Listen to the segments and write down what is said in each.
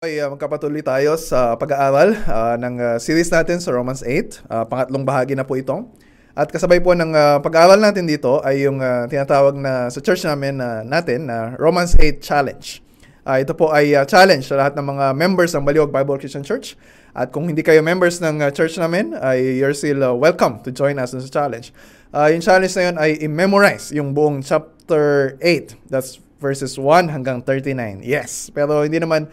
Okay, uh, magkapatuloy tayo sa pag-aaral uh, ng uh, series natin sa Romans 8. Uh, pangatlong bahagi na po ito. At kasabay po ng uh, pag-aaral natin dito ay yung uh, tinatawag na sa church namin uh, natin na uh, Romans 8 Challenge. Uh, ito po ay uh, challenge sa lahat ng mga members ng Baliwag Bible Christian Church. At kung hindi kayo members ng uh, church namin, ay you're still uh, welcome to join us sa challenge. Uh, yung challenge na yun ay i-memorize yung buong chapter 8. That's verses 1 hanggang 39. Yes, pero hindi naman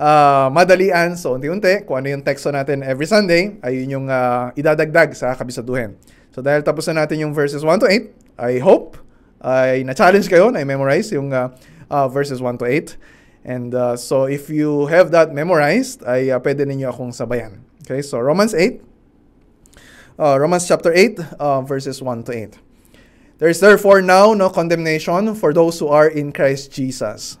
uh, madalian. So, unti-unti, kung ano yung teksto natin every Sunday, ay yun yung uh, idadagdag sa kabisaduhin. So, dahil tapos na natin yung verses 1 to 8, I hope ay na-challenge kayo na i-memorize yung uh, uh, verses 1 to 8. And uh, so, if you have that memorized, ay uh, pwede ninyo akong sabayan. Okay, so Romans 8, uh, Romans chapter 8, uh, verses 1 to 8. There is therefore now no condemnation for those who are in Christ Jesus.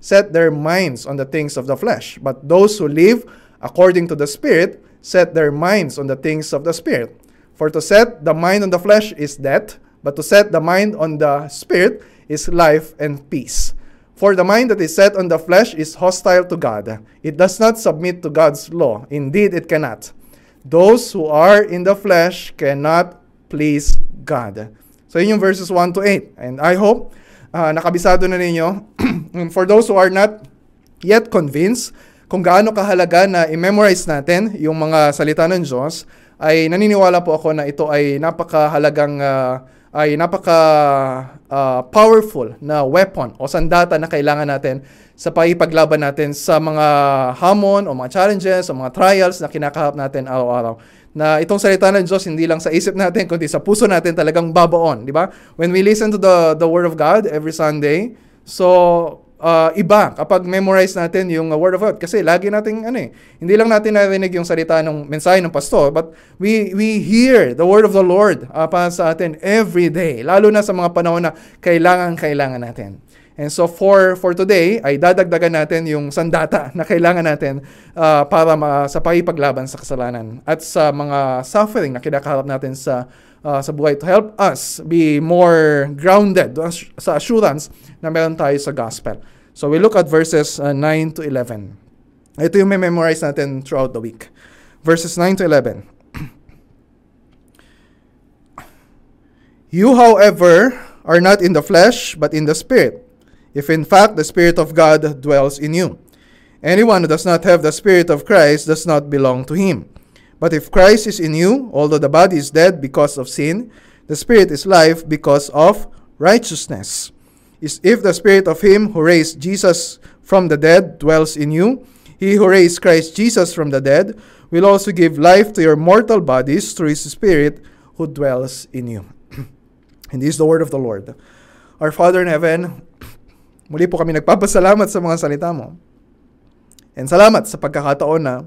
set their minds on the things of the flesh, but those who live according to the Spirit set their minds on the things of the Spirit. For to set the mind on the flesh is death, but to set the mind on the Spirit is life and peace. For the mind that is set on the flesh is hostile to God. It does not submit to God's law. Indeed, it cannot. Those who are in the flesh cannot please God. So yun yung verses 1 to 8. And I hope uh, nakabisado na ninyo. For those who are not yet convinced kung gaano kahalaga na i-memorize natin yung mga salita ng Diyos, ay naniniwala po ako na ito ay napakahalagang uh, ay napaka uh, powerful na weapon o sandata na kailangan natin sa paipaglaban natin sa mga hamon o mga challenges o mga trials na kinakahap natin araw-araw na itong salita ng Diyos hindi lang sa isip natin kundi sa puso natin talagang babaon, di ba? When we listen to the the word of God every Sunday, so uh, iba kapag memorize natin yung uh, word of God kasi lagi nating ano eh, hindi lang natin narinig yung salita ng mensahe ng pastor, but we we hear the word of the Lord uh, para sa atin every day, lalo na sa mga panahon na kailangan kailangan natin. And so for for today ay dadagdagan natin yung sandata na kailangan natin uh, para ma, sa pagpaglaban sa kasalanan at sa mga suffering na kinakaharap natin sa uh, sa buhay to help us be more grounded sa assurance na meron tayo sa gospel. So we look at verses uh, 9 to 11. Ito yung may memorize natin throughout the week. Verses 9 to 11. You, however, are not in the flesh, but in the Spirit if in fact the Spirit of God dwells in you. Anyone who does not have the Spirit of Christ does not belong to him. But if Christ is in you, although the body is dead because of sin, the Spirit is life because of righteousness. Is if the Spirit of him who raised Jesus from the dead dwells in you, he who raised Christ Jesus from the dead will also give life to your mortal bodies through his Spirit who dwells in you. and this is the word of the Lord. Our Father in heaven, Muli po kami nagpapasalamat sa mga salita mo. And salamat sa pagkakataon na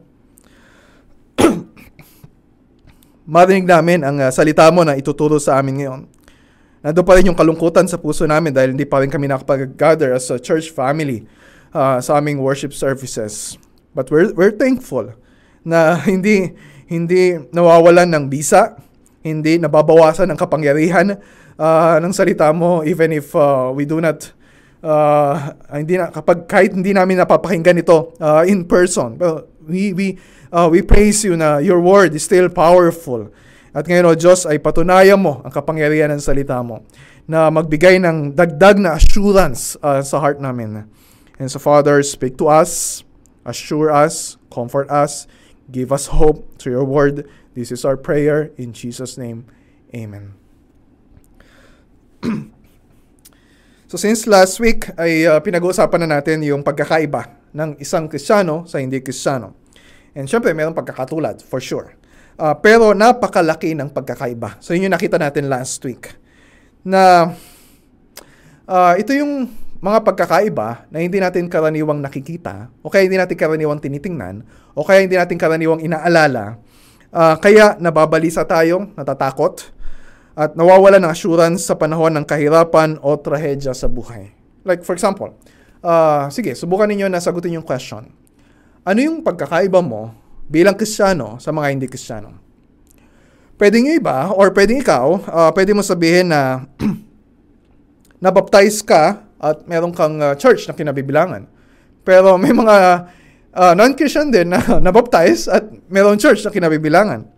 marinig namin ang uh, salita mo na ituturo sa amin ngayon. Nandun pa rin yung kalungkutan sa puso namin dahil hindi pa rin kami nakapag-gather as a church family uh, sa aming worship services. But we're, we're thankful na hindi hindi nawawalan ng bisa, hindi nababawasan ng kapangyarihan uh, ng salita mo even if uh, we do not uh, hindi na kapag kahit hindi namin napapakinggan ito uh, in person but we we uh, we praise you na your word is still powerful. At ngayon o Diyos ay patunayan mo ang kapangyarihan ng salita mo na magbigay ng dagdag na assurance uh, sa heart namin. And so Father speak to us assure us comfort us give us hope through your word. This is our prayer. In Jesus name amen So since last week ay uh, pinag-uusapan na natin yung pagkakaiba ng isang Kristiyano sa hindi Kristiyano. And syempre, mayroong pagkakatulad, for sure. Uh, pero napakalaki ng pagkakaiba. So yun yung nakita natin last week. Na uh, ito yung mga pagkakaiba na hindi natin karaniwang nakikita o kaya hindi natin karaniwang tinitingnan o kaya hindi natin karaniwang inaalala. Uh, kaya nababalisa tayong natatakot at nawawala ng assurance sa panahon ng kahirapan o trahedya sa buhay. Like for example, uh, sige, subukan ninyo na sagutin yung question. Ano yung pagkakaiba mo bilang Kristiyano sa mga hindi Kristiyano? Pwedeng yung iba or pwedeng ikaw, uh, pwede mo sabihin na nabaptize ka at meron kang uh, church na kinabibilangan. Pero may mga uh, non-Christian din na nabaptize at meron church na kinabibilangan.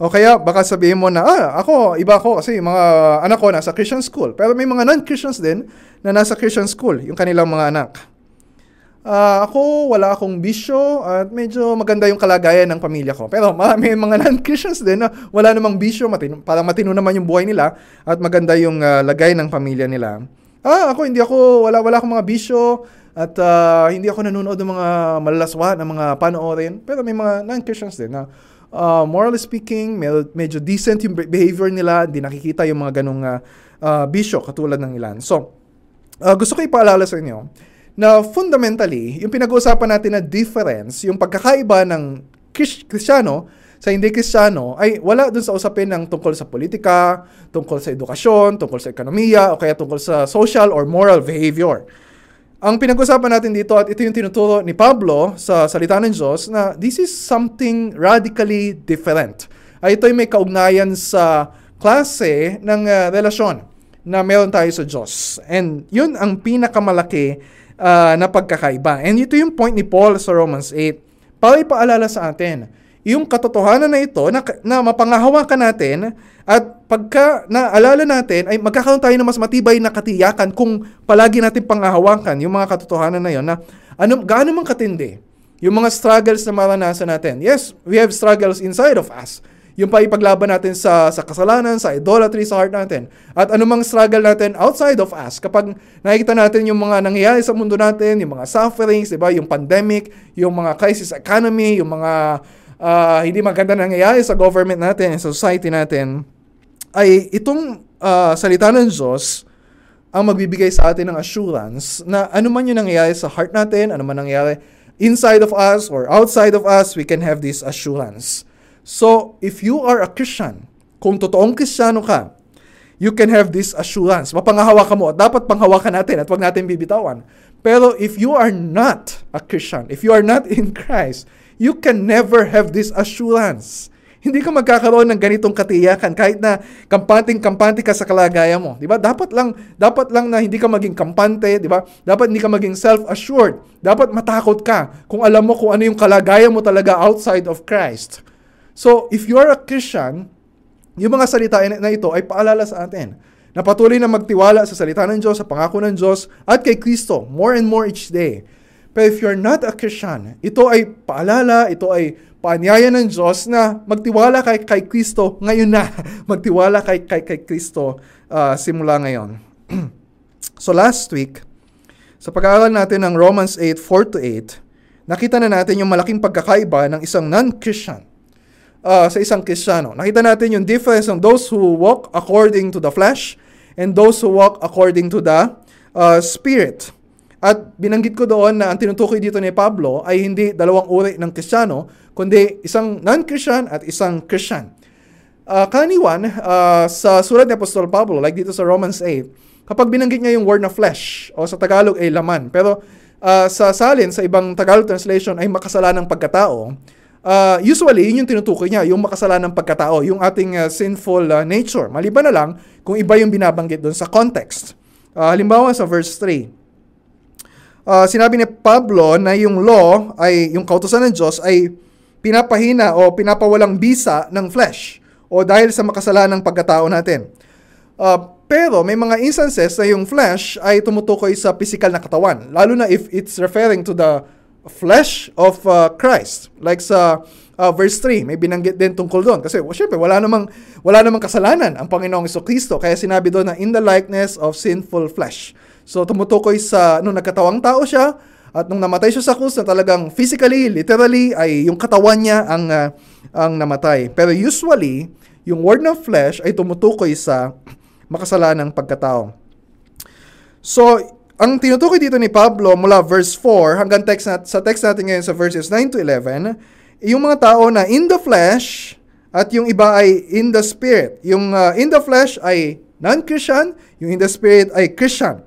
O kaya baka sabihin mo na, ah, ako, iba ako kasi mga anak ko nasa Christian school. Pero may mga non-Christians din na nasa Christian school, yung kanilang mga anak. Uh, ako, wala akong bisyo at medyo maganda yung kalagayan ng pamilya ko. Pero may mga non-Christians din na wala namang bisyo, matino, parang matino naman yung buhay nila at maganda yung uh, lagay ng pamilya nila. Ah, ako hindi ako wala wala akong mga bisyo at uh, hindi ako nanonood ng mga malalaswa ng mga panoorin. Pero may mga non-Christians din na uh, morally speaking, med- medyo decent yung behavior nila, hindi nakikita yung mga ganong uh, uh, bisyo katulad ng ilan. So, uh, gusto ko ipaalala sa inyo na fundamentally, yung pinag-uusapan natin na difference, yung pagkakaiba ng Kristiyano sa hindi Kristiyano ay wala dun sa usapin ng tungkol sa politika, tungkol sa edukasyon, tungkol sa ekonomiya, o kaya tungkol sa social or moral behavior. Ang pinag-usapan natin dito at ito yung tinuturo ni Pablo sa salita ng Diyos na this is something radically different. Ay ito ay may kaugnayan sa klase ng uh, relasyon na meron tayo sa Diyos. And yun ang pinakamalaki uh, na pagkakaiba. And ito yung point ni Paul sa Romans 8. Para ipaalala sa atin yung katotohanan na ito na, na mapangahawakan natin at pagka naalala natin ay magkakaroon tayo ng mas matibay na katiyakan kung palagi natin pangahawakan yung mga katotohanan na yon na ano, gaano man katindi yung mga struggles na maranasan natin. Yes, we have struggles inside of us. Yung pa ipaglaban natin sa, sa kasalanan, sa idolatry sa heart natin. At anumang struggle natin outside of us, kapag nakikita natin yung mga nangyayari sa mundo natin, yung mga sufferings, diba? yung pandemic, yung mga crisis economy, yung mga uh, hindi maganda nangyayari sa government natin, sa society natin, ay itong uh, salita ng Diyos ang magbibigay sa atin ng assurance na ano man yung nangyayari sa heart natin, ano man nangyayari inside of us or outside of us, we can have this assurance. So, if you are a Christian, kung totoong Kristiyano ka, you can have this assurance. Mapangahawakan mo at dapat panghawakan natin at wag natin bibitawan. Pero if you are not a Christian, if you are not in Christ, you can never have this assurance. Hindi ka magkakaroon ng ganitong katiyakan kahit na kampanting-kampante ka sa kalagayan mo. 'Di ba? Dapat lang dapat lang na hindi ka maging kampante, 'di ba? Dapat hindi ka maging self-assured. Dapat matakot ka kung alam mo kung ano yung kalagayan mo talaga outside of Christ. So, if you are a Christian, yung mga salita na ito ay paalala sa atin na patuloy na magtiwala sa salita ng Diyos, sa pangako ng Diyos, at kay Kristo more and more each day. Pero if you're not a Christian, ito ay paalala, ito ay paanyaya ng Diyos na magtiwala kay, kay Kristo ngayon na. magtiwala kay, kay, kay Kristo uh, simula ngayon. so last week, sa pag-aaral natin ng Romans 8, 4 to 8, nakita na natin yung malaking pagkakaiba ng isang non-Christian uh, sa isang Kristiyano. Nakita natin yung difference ng those who walk according to the flesh and those who walk according to the uh, Spirit. At binanggit ko doon na ang tinutukoy dito ni Pablo ay hindi dalawang uri ng Kristiyano, kundi isang non-Christian at isang Christian. Uh, kaniwan, uh, sa sulat ni Apostol Pablo, like dito sa Romans 8, kapag binanggit niya yung word na flesh, o sa Tagalog ay laman, pero uh, sa salin, sa ibang Tagalog translation ay makasalanang pagkatao, uh, usually, yun yung tinutukoy niya, yung makasalanang pagkatao, yung ating uh, sinful uh, nature. Maliban na lang kung iba yung binabanggit doon sa context. Uh, halimbawa sa verse 3, uh, sinabi ni Pablo na yung law ay yung kautosan ng Diyos ay pinapahina o pinapawalang bisa ng flesh o dahil sa makasalanang pagkatao natin. Uh, pero may mga instances na yung flesh ay tumutukoy sa physical na katawan, lalo na if it's referring to the flesh of uh, Christ. Like sa uh, verse 3, may binanggit din tungkol doon. Kasi, well, syempre, wala namang, wala namang kasalanan ang Panginoong Kristo. Kaya sinabi doon na in the likeness of sinful flesh. So tumutukoy sa nung nagkatawang tao siya at nung namatay siya sa krus na talagang physically, literally ay yung katawan niya ang uh, ang namatay. Pero usually, yung word ng flesh ay tumutukoy sa makasalanang pagkatao. So, ang tinutukoy dito ni Pablo mula verse 4 hanggang text nat- sa text natin ngayon sa verses 9 to 11, yung mga tao na in the flesh at yung iba ay in the spirit. Yung uh, in the flesh ay non-Christian, yung in the spirit ay Christian.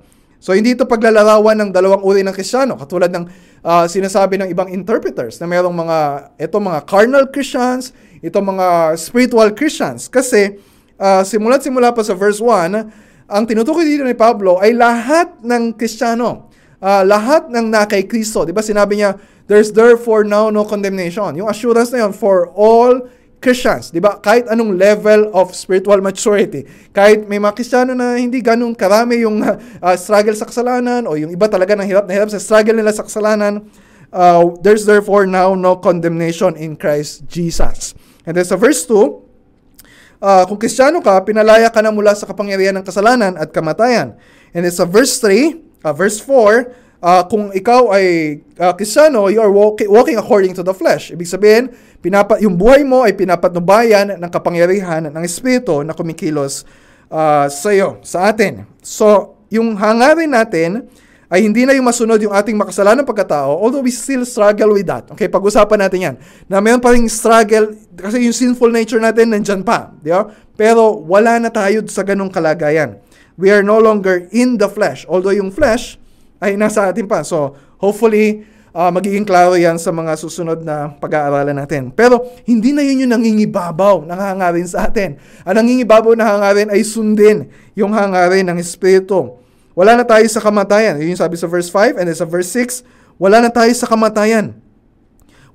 So hindi ito paglalarawan ng dalawang uri ng Kristiyano katulad ng uh, sinasabi ng ibang interpreters na mayroong mga ito mga carnal Christians, ito mga spiritual Christians kasi uh, simula't simula pa sa verse 1 ang tinutukoy dito ni Pablo ay lahat ng Kristiyano. Uh, lahat ng na kay Kristo. Di ba sinabi niya, there's therefore now no condemnation. Yung assurance na yun for all Christians, di ba? Kahit anong level of spiritual maturity. Kahit may mga Kristiyano na hindi ganun karami yung uh, struggle sa kasalanan o yung iba talaga ng hirap na hirap sa struggle nila sa kasalanan, uh, there's therefore now no condemnation in Christ Jesus. And then sa verse 2, uh, kung kristyano ka, pinalaya ka na mula sa kapangyarihan ng kasalanan at kamatayan. And it's a verse 3, uh, verse 4, uh, kung ikaw ay uh, kristyano, you are walking, walking according to the flesh. Ibig sabihin, pinapa, yung buhay mo ay pinapatnubayan ng kapangyarihan ng Espiritu na kumikilos uh, sa iyo, sa atin. So, yung hangarin natin ay hindi na yung masunod yung ating makasalanan pagkatao, although we still struggle with that. Okay, pag-usapan natin yan. Na mayroon pa rin struggle, kasi yung sinful nature natin nandyan pa. Di ba? Pero wala na tayo sa ganong kalagayan. We are no longer in the flesh. Although yung flesh ay nasa atin pa. So, hopefully, uh, magiging klaro yan sa mga susunod na pag-aaralan natin. Pero, hindi na yun yung nangingibabaw, nangangarin sa atin. Ang nangingibabaw na hangarin ay sundin yung hangarin ng Espiritu. Wala na tayo sa kamatayan. Yun yung sabi sa verse 5 and then sa verse 6, wala na tayo sa kamatayan.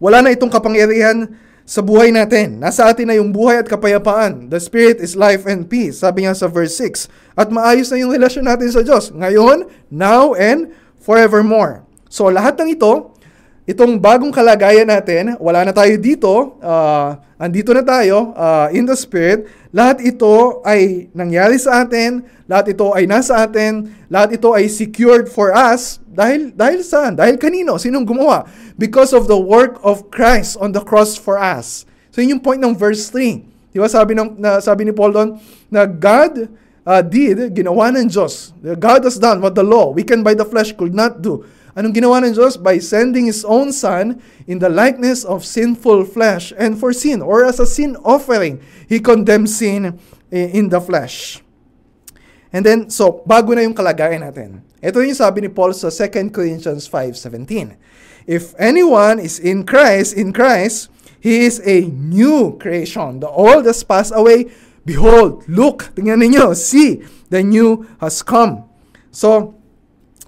Wala na itong kapangyarihan sa buhay natin. Nasa atin na yung buhay at kapayapaan. The Spirit is life and peace. Sabi nga sa verse 6. At maayos na yung relasyon natin sa Diyos. Ngayon, now, and forevermore. So lahat ng ito, itong bagong kalagayan natin, wala na tayo dito, uh, andito na tayo uh, in the Spirit, lahat ito ay nangyari sa atin, lahat ito ay nasa atin, lahat ito ay secured for us dahil dahil saan? Dahil kanino? Sinong gumawa? Because of the work of Christ on the cross for us. So yun yung point ng verse 3. Di ba sabi, ng, na, sabi ni Paul doon na God uh, did, ginawa ng Diyos. God has done what the law, weakened by the flesh, could not do. Anong ginawa ng Diyos? By sending His own Son in the likeness of sinful flesh and for sin, or as a sin offering, He condemned sin in the flesh. And then, so, bago na yung kalagayan natin. Ito yung sabi ni Paul sa 2 Corinthians 5.17. If anyone is in Christ, in Christ, he is a new creation. The old has passed away. Behold, look, tingnan ninyo, see, the new has come. So,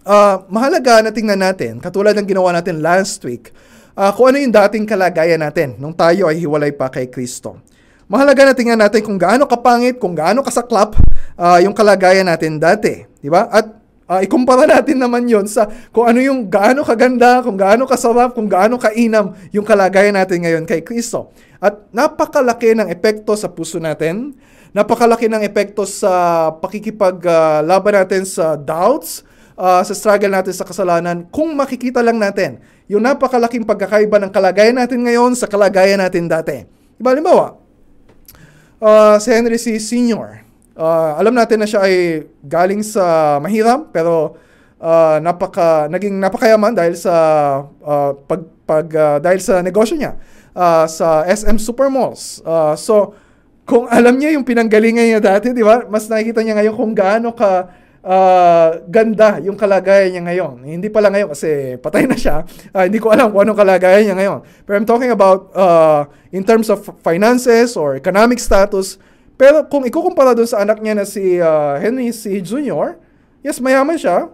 uh, mahalaga na tingnan natin, katulad ng ginawa natin last week, uh, kung ano yung dating kalagayan natin nung tayo ay hiwalay pa kay Kristo. Mahalaga na tingnan natin kung gaano kapangit, kung gaano kasaklap uh, yung kalagayan natin dati. Di ba? At uh, ikumpara natin naman yon sa kung ano yung gaano kaganda, kung gaano kasarap, kung gaano kainam yung kalagayan natin ngayon kay Kristo. At napakalaki ng epekto sa puso natin, napakalaki ng epekto sa pakikipaglaban uh, natin sa doubts, uh, sa struggle natin sa kasalanan, kung makikita lang natin yung napakalaking pagkakaiba ng kalagayan natin ngayon sa kalagayan natin dati. Diba, halimbawa, uh, si Henry C. Sr., uh, alam natin na siya ay galing sa mahirap, pero uh, napaka, naging napakayaman dahil sa, uh, pag, pag, uh, dahil sa negosyo niya uh, sa SM Supermalls. Uh, so, kung alam niya yung pinanggalingan niya dati, di ba? Mas nakikita niya ngayon kung gaano ka uh, ganda yung kalagayan niya ngayon. Hindi pala ngayon kasi patay na siya. Uh, hindi ko alam kung anong kalagayan niya ngayon. Pero I'm talking about uh, in terms of finances or economic status. Pero kung ikukumpara doon sa anak niya na si uh, Henry C. Jr., yes, mayaman siya.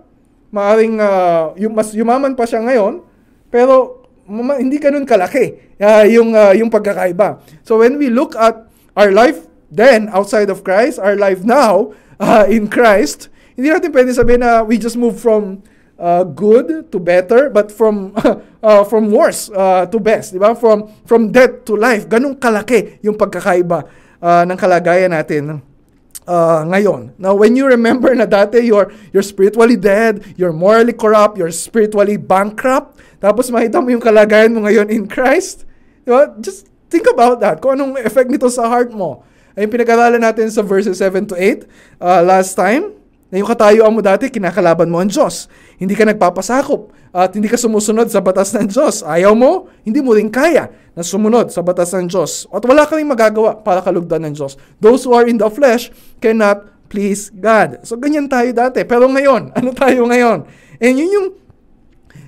Maaring uh, yung, mas yumaman pa siya ngayon. Pero mama, hindi ganun kalaki uh, yung, uh, yung pagkakaiba. So when we look at our life then outside of Christ, our life now uh, in Christ, hindi natin pwede sabihin na we just move from uh, good to better, but from uh, from worse uh, to best, di ba? From from death to life. Ganong kalaki yung pagkakaiba uh, ng kalagayan natin uh, ngayon. Now, when you remember na dati you're, you're spiritually dead, you're morally corrupt, you're spiritually bankrupt, tapos makita mo yung kalagayan mo ngayon in Christ, di ba? Just think about that. Kung anong effect nito sa heart mo. Ay yung pinag-aralan natin sa verses 7 to 8 uh, last time. Na yung katayuan mo dati, kinakalaban mo ang Diyos. Hindi ka nagpapasakop at hindi ka sumusunod sa batas ng Diyos. Ayaw mo, hindi mo rin kaya na sumunod sa batas ng Diyos. At wala ka magagawa para kalugdan ng Diyos. Those who are in the flesh cannot please God. So ganyan tayo dati. Pero ngayon, ano tayo ngayon? And yun yung,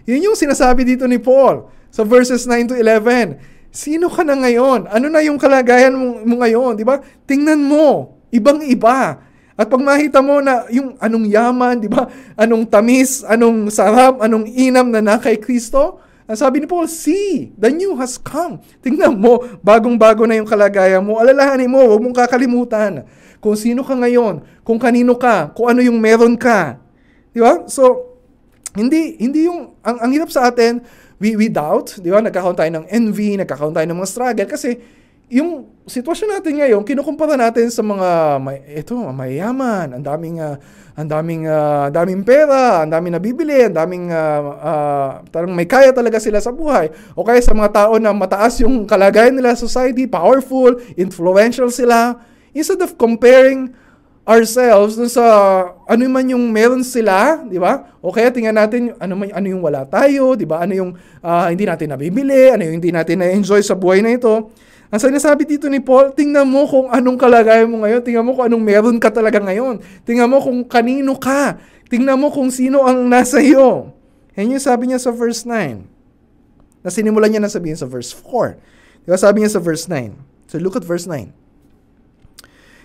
yun yung sinasabi dito ni Paul sa verses 9 to 11. Sino ka na ngayon? Ano na yung kalagayan mo, mo ngayon? Di ba? Tingnan mo. Ibang-iba. At pag makita mo na yung anong yaman, di ba? Anong tamis, anong sarap, anong inam na na kay Kristo, ang sabi ni Paul, see, the new has come. Tingnan mo, bagong-bago na yung kalagayan mo. Alalahanin mo, huwag mong kakalimutan kung sino ka ngayon, kung kanino ka, kung ano yung meron ka. Di ba? So, hindi, hindi yung, ang, ang hirap sa atin, we, we doubt, di ba? Nagkakaroon tayo ng envy, nagkakaroon tayo ng mga struggle, kasi yung sitwasyon natin ngayon, kinukumpara natin sa mga may ito, mayayaman, ang daming uh, ang daming uh, daming pera, ang daming nabibili, ang daming uh, uh, tarang may kaya talaga sila sa buhay. O kaya sa mga tao na mataas yung kalagayan nila sa society, powerful, influential sila. Instead of comparing ourselves dun sa ano man yung meron sila, di ba? O kaya tingnan natin ano man ano yung wala tayo, di ba? Ano yung uh, hindi natin nabibili, ano yung hindi natin na-enjoy sa buhay na ito. Ang sinasabi dito ni Paul, tingnan mo kung anong kalagayan mo ngayon. Tingnan mo kung anong meron ka talaga ngayon. Tingnan mo kung kanino ka. Tingnan mo kung sino ang nasa iyo. Yan yung sabi niya sa verse 9. Na sinimulan niya na sabihin sa verse 4. Diba sabi niya sa verse 9. So look at verse 9.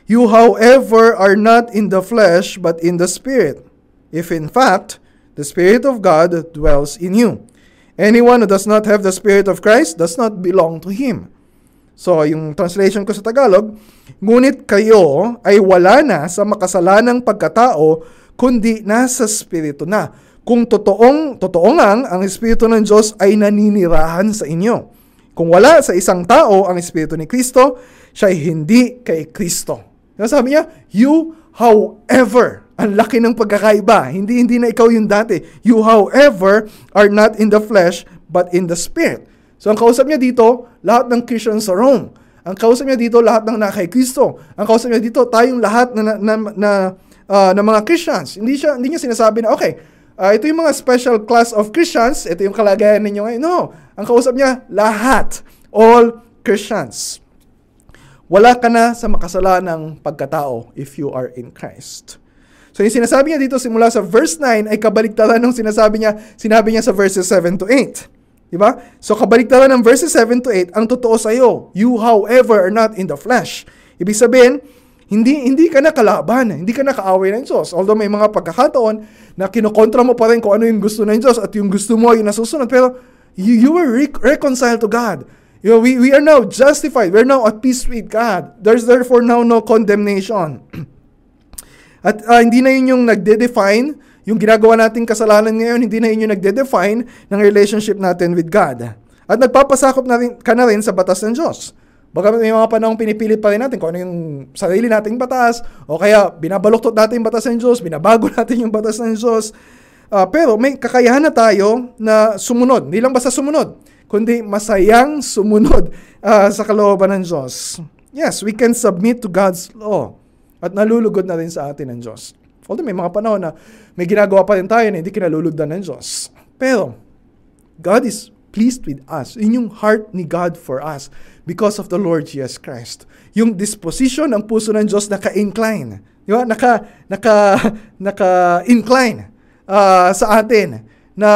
You, however, are not in the flesh, but in the Spirit. If in fact, the Spirit of God dwells in you. Anyone who does not have the Spirit of Christ does not belong to Him. So, yung translation ko sa Tagalog, ngunit kayo ay wala na sa makasalanang pagkatao, kundi nasa Espiritu na. Kung totoong, totoo nga, ang Espiritu ng Diyos ay naninirahan sa inyo. Kung wala sa isang tao ang Espiritu ni Kristo, siya ay hindi kay Kristo. Yung sabi niya, you however, ang laki ng pagkakaiba. Hindi, hindi na ikaw yung dati. You however are not in the flesh, but in the Spirit. So ang kausap niya dito, lahat ng Christians sa Rome. Ang kausap niya dito, lahat ng nakay Kristo. Ang kausap niya dito, tayong lahat na, na, na, na, uh, na mga Christians. Hindi, siya, hindi niya sinasabi na, okay, uh, ito yung mga special class of Christians, ito yung kalagayan ninyo ngayon. No, ang kausap niya, lahat. All Christians. Wala ka na sa makasalanang pagkatao if you are in Christ. So yung sinasabi niya dito simula sa verse 9 ay kabaliktaran ng sinasabi niya, sinabi niya sa verses 7 to 8. Diba? So kabaliktaran ng verses 7 to 8, ang totoo sa iyo, you however are not in the flesh. Ibig sabihin, hindi hindi ka na kalaban, hindi ka na kaaway ng Diyos. Although may mga pagkakataon na kinokontra mo pa rin kung ano yung gusto ng Diyos at yung gusto mo ay nasusunod. Pero you, you were re- reconciled to God. You know, we, we are now justified. We're now at peace with God. There's therefore now no condemnation. at uh, hindi na yun yung nagde-define yung ginagawa nating kasalanan ngayon, hindi na yung nagde-define ng relationship natin with God. At nagpapasakop na rin, ka na rin sa batas ng Diyos. Baka may mga panahong pinipilit pa rin natin kung ano yung sarili nating batas, o kaya binabaluktot natin yung batas ng Diyos, binabago natin yung batas ng Diyos. Uh, pero may kakayahan na tayo na sumunod. Hindi lang basta sumunod, kundi masayang sumunod uh, sa kalooban ng Diyos. Yes, we can submit to God's law. At nalulugod na rin sa atin ng Diyos. Although may mga panahon na may ginagawa pa rin tayo na hindi kinalulugdan ng Diyos. Pero, God is pleased with us. Yun yung heart ni God for us because of the Lord Jesus Christ. Yung disposition ng puso ng Diyos naka-incline. Di ba? Naka, naka, naka-incline uh, sa atin na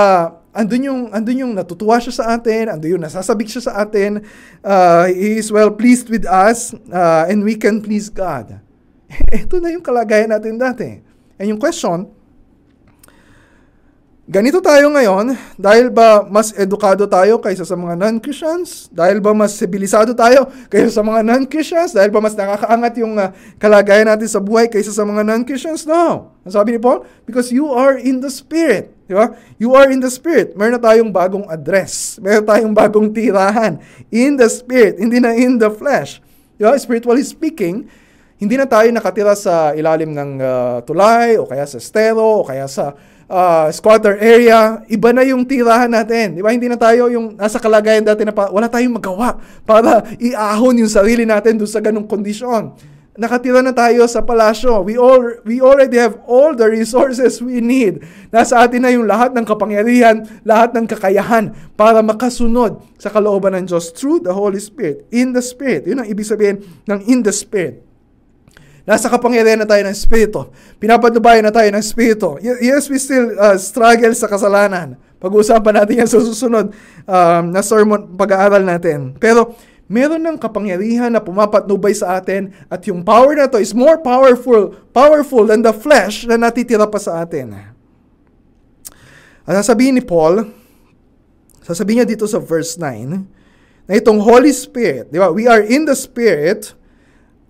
andun yung, andun yung natutuwa siya sa atin, andun yung nasasabik siya sa atin, uh, He is well pleased with us, uh, and we can please God. Ito na yung kalagayan natin dati. And yung question, ganito tayo ngayon, dahil ba mas edukado tayo kaysa sa mga non-Christians? Dahil ba mas sibilisado tayo kaysa sa mga non-Christians? Dahil ba mas nakakaangat yung uh, kalagayan natin sa buhay kaysa sa mga non-Christians? No. Ang sabi ni Paul, because you are in the Spirit. Di ba? You are in the Spirit. Meron na tayong bagong address. Meron tayong bagong tirahan. In the Spirit, hindi na in the flesh. Di ba? Spiritually speaking, hindi na tayo nakatira sa ilalim ng uh, tulay o kaya sa estero o kaya sa uh, squatter area. Iba na yung tirahan natin. Di ba? Hindi na tayo yung nasa kalagayan dati na pa, wala tayong magawa para iahon yung sarili natin doon sa ganong kondisyon. nakatira na tayo sa palasyo. We all we already have all the resources we need. Nasa atin na yung lahat ng kapangyarihan, lahat ng kakayahan para makasunod sa kalooban ng Diyos through the Holy Spirit, in the Spirit. Yun ang ibig sabihin ng in the Spirit. Nasa kapangyarihan na tayo ng Espiritu. Pinapatubayan na tayo ng Espiritu. Yes, we still uh, struggle sa kasalanan. Pag-uusapan natin yan sa susunod um, na sermon, pag-aaral natin. Pero meron ng kapangyarihan na pumapatnubay sa atin at yung power na to is more powerful, powerful than the flesh na natitira pa sa atin. At sasabihin ni Paul, sasabihin niya dito sa verse 9, na itong Holy Spirit, di ba? We are in the Spirit,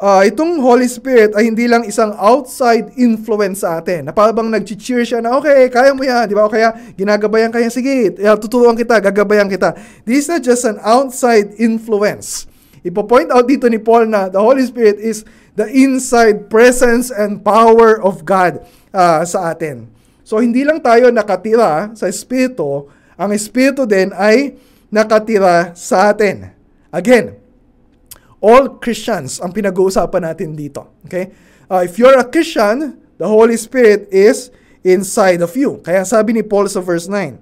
uh, itong Holy Spirit ay hindi lang isang outside influence sa atin. Na parang nag-cheer siya na, okay, kaya mo yan, di ba? O kaya ginagabayan kaya, sige, tuturuan kita, gagabayan kita. This is not just an outside influence. Ipo-point out dito ni Paul na the Holy Spirit is the inside presence and power of God uh, sa atin. So, hindi lang tayo nakatira sa Espiritu, ang Espiritu din ay nakatira sa atin. Again, all Christians ang pinag-uusapan natin dito. Okay? Uh, if you're a Christian, the Holy Spirit is inside of you. Kaya sabi ni Paul sa verse 9,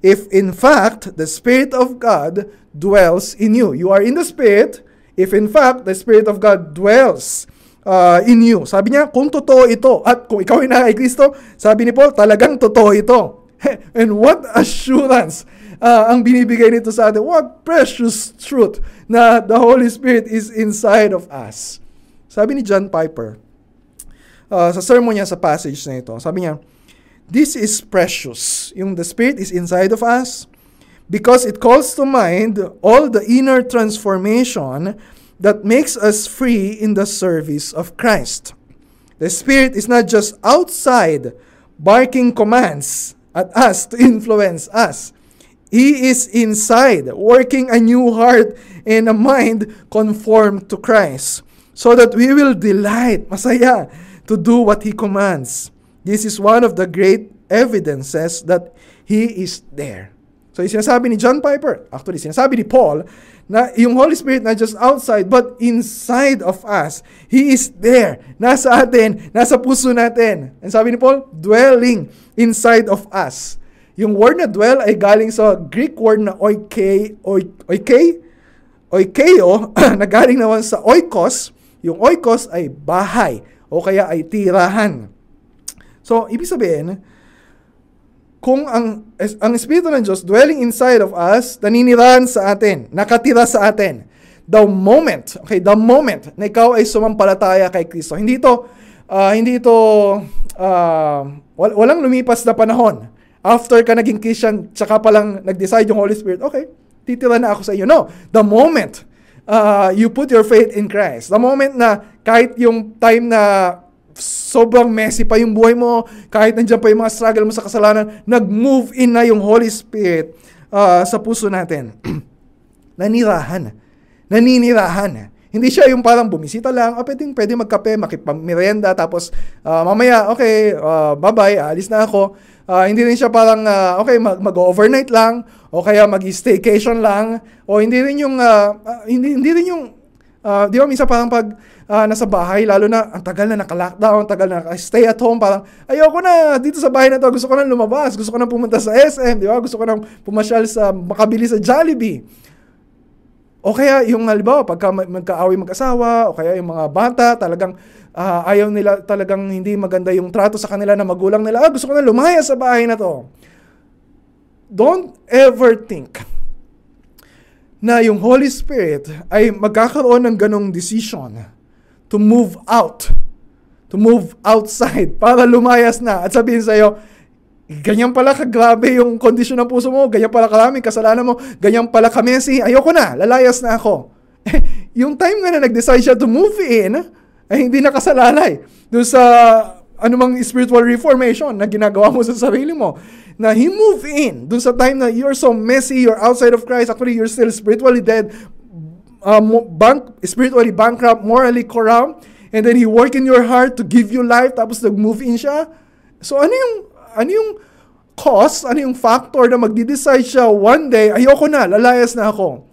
If in fact the Spirit of God dwells in you. You are in the Spirit, if in fact the Spirit of God dwells uh, in you. Sabi niya, kung totoo ito, at kung ikaw ay na kay Kristo, sabi ni Paul, talagang totoo ito. And what assurance uh, ang binibigay nito sa atin. What precious truth na the Holy Spirit is inside of us. Sabi ni John Piper, uh, sa sermon niya sa passage na ito, sabi niya, This is precious. Yung the Spirit is inside of us because it calls to mind all the inner transformation that makes us free in the service of Christ. The Spirit is not just outside barking commands at us to influence us. He is inside, working a new heart and a mind conformed to Christ, so that we will delight, masaya, to do what He commands. This is one of the great evidences that He is there. So, sinasabi ni John Piper, actually, sinasabi ni Paul, na yung Holy Spirit not just outside, but inside of us. He is there. Nasa atin, nasa puso natin. And sabi ni Paul, dwelling inside of us. Yung word na dwell ay galing sa Greek word na oike, oike, oikeo, na galing naman sa oikos. Yung oikos ay bahay o kaya ay tirahan. So, ibig sabihin, kung ang, ang Espiritu ng Diyos dwelling inside of us, naninirahan sa atin, nakatira sa atin, the moment, okay, the moment na ikaw ay sumampalataya kay Kristo, hindi ito, uh, hindi ito, uh, walang lumipas na panahon after ka naging Christian, tsaka pa lang nag-decide yung Holy Spirit, okay, titira na ako sa iyo. No, the moment uh, you put your faith in Christ, the moment na kahit yung time na sobrang messy pa yung buhay mo, kahit nandiyan pa yung mga struggle mo sa kasalanan, nag-move in na yung Holy Spirit uh, sa puso natin. Nanirahan. Naninirahan. Hindi siya yung parang bumisita lang, ah, pwedeng, pwede magkape, makipamerienda, tapos uh, mamaya, okay, uh, bye-bye, alis na ako. Uh, hindi rin siya parang, uh, okay, mag- mag-overnight lang, o kaya mag-staycation lang, o hindi rin yung, uh, hindi, hindi rin yung, uh, di ba, minsan parang pag uh, nasa bahay, lalo na, ang tagal na naka-lockdown, tagal na stay at home, parang, ayoko na, dito sa bahay na to, gusto ko na lumabas, gusto ko na pumunta sa SM, di ba, gusto ko na pumasyal sa, makabili sa Jollibee. O kaya yung halimbawa, pagka magkaaway mag-asawa, o kaya yung mga bata, talagang uh, ayaw nila talagang hindi maganda yung trato sa kanila na magulang nila, ah, gusto ko na lumaya sa bahay na to. Don't ever think na yung Holy Spirit ay magkakaroon ng ganong decision to move out, to move outside, para lumayas na at sabihin sa'yo, ganyan pala kagrabe yung kondisyon ng puso mo, ganyan pala karami kasalanan mo, ganyan pala kamesi, ayoko na, lalayas na ako. yung time nga na nag-decide siya to move in, ay hindi nakasalalay doon sa anumang spiritual reformation na ginagawa mo sa sarili mo. Na he move in doon sa time na you're so messy, you're outside of Christ, actually you're still spiritually dead, uh, bank, spiritually bankrupt, morally corrupt, and then he work in your heart to give you life, tapos nag-move in siya. So ano yung, ano yung cause, ano yung factor na magde-decide siya one day, ayoko na, lalayas na ako.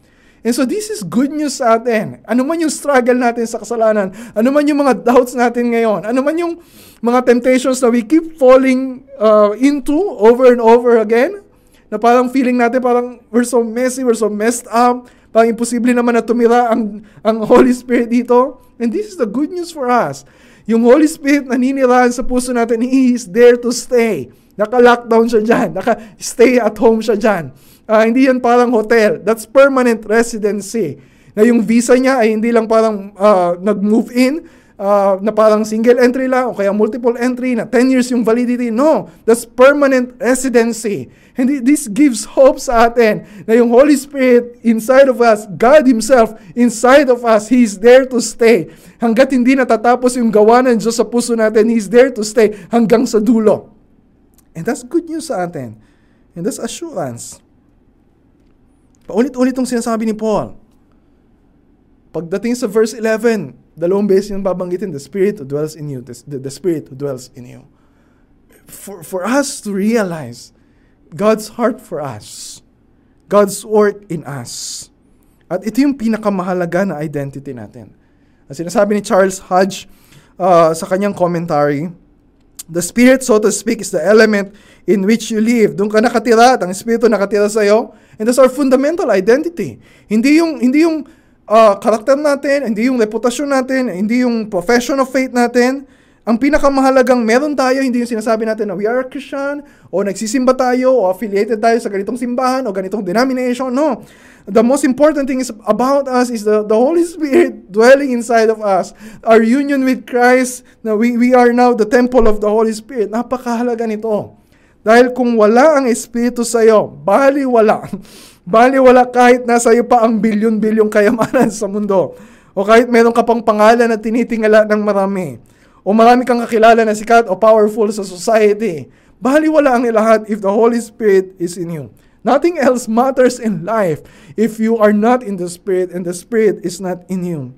And so this is good news sa atin. Ano man yung struggle natin sa kasalanan, ano man yung mga doubts natin ngayon, ano man yung mga temptations na we keep falling uh, into over and over again, na parang feeling natin parang we're so messy, we're so messed up, parang imposible naman na tumira ang, ang Holy Spirit dito. And this is the good news for us. Yung Holy Spirit naninirahan sa puso natin, He is there to stay. Naka-lockdown siya dyan. Naka-stay at home siya dyan. Uh, hindi yan parang hotel. That's permanent residency. Na yung visa niya ay hindi lang parang uh, nag-move in, uh, na parang single entry lang o kaya multiple entry na 10 years yung validity. No, that's permanent residency. And this gives hope sa atin na yung Holy Spirit inside of us, God Himself inside of us, He is there to stay. Hanggat hindi natatapos yung gawa ng Diyos sa puso natin, He is there to stay hanggang sa dulo. And that's good news sa atin. And that's assurance. Paulit-ulit itong sinasabi ni Paul. Pagdating sa verse 11, dalawang beses yung babanggitin, the Spirit who dwells in you, the, the, Spirit who dwells in you. For, for us to realize God's heart for us, God's work in us. At ito yung pinakamahalaga na identity natin. Ang sinasabi ni Charles Hodge uh, sa kanyang commentary, The Spirit, so to speak, is the element in which you live. Doon ka nakatira at ang Espiritu nakatira sa iyo. And that's our fundamental identity. Hindi yung, hindi yung uh, karakter natin, hindi yung reputasyon natin, hindi yung profession of faith natin. Ang pinakamahalagang meron tayo, hindi yung sinasabi natin na we are a Christian, o nagsisimba tayo, o affiliated tayo sa ganitong simbahan, o ganitong denomination. No. The most important thing is about us is the, the Holy Spirit dwelling inside of us. Our union with Christ, na we, we are now the temple of the Holy Spirit. Napakahalaga nito. Dahil kung wala ang Espiritu sa iyo, bali wala. bali wala kahit nasa iyo pa ang bilyon-bilyong kayamanan sa mundo. O kahit meron ka pang pangalan na tinitingala ng marami. O marami kang kakilala na sikat o powerful sa society. Bali wala ang lahat if the Holy Spirit is in you. Nothing else matters in life if you are not in the Spirit and the Spirit is not in you.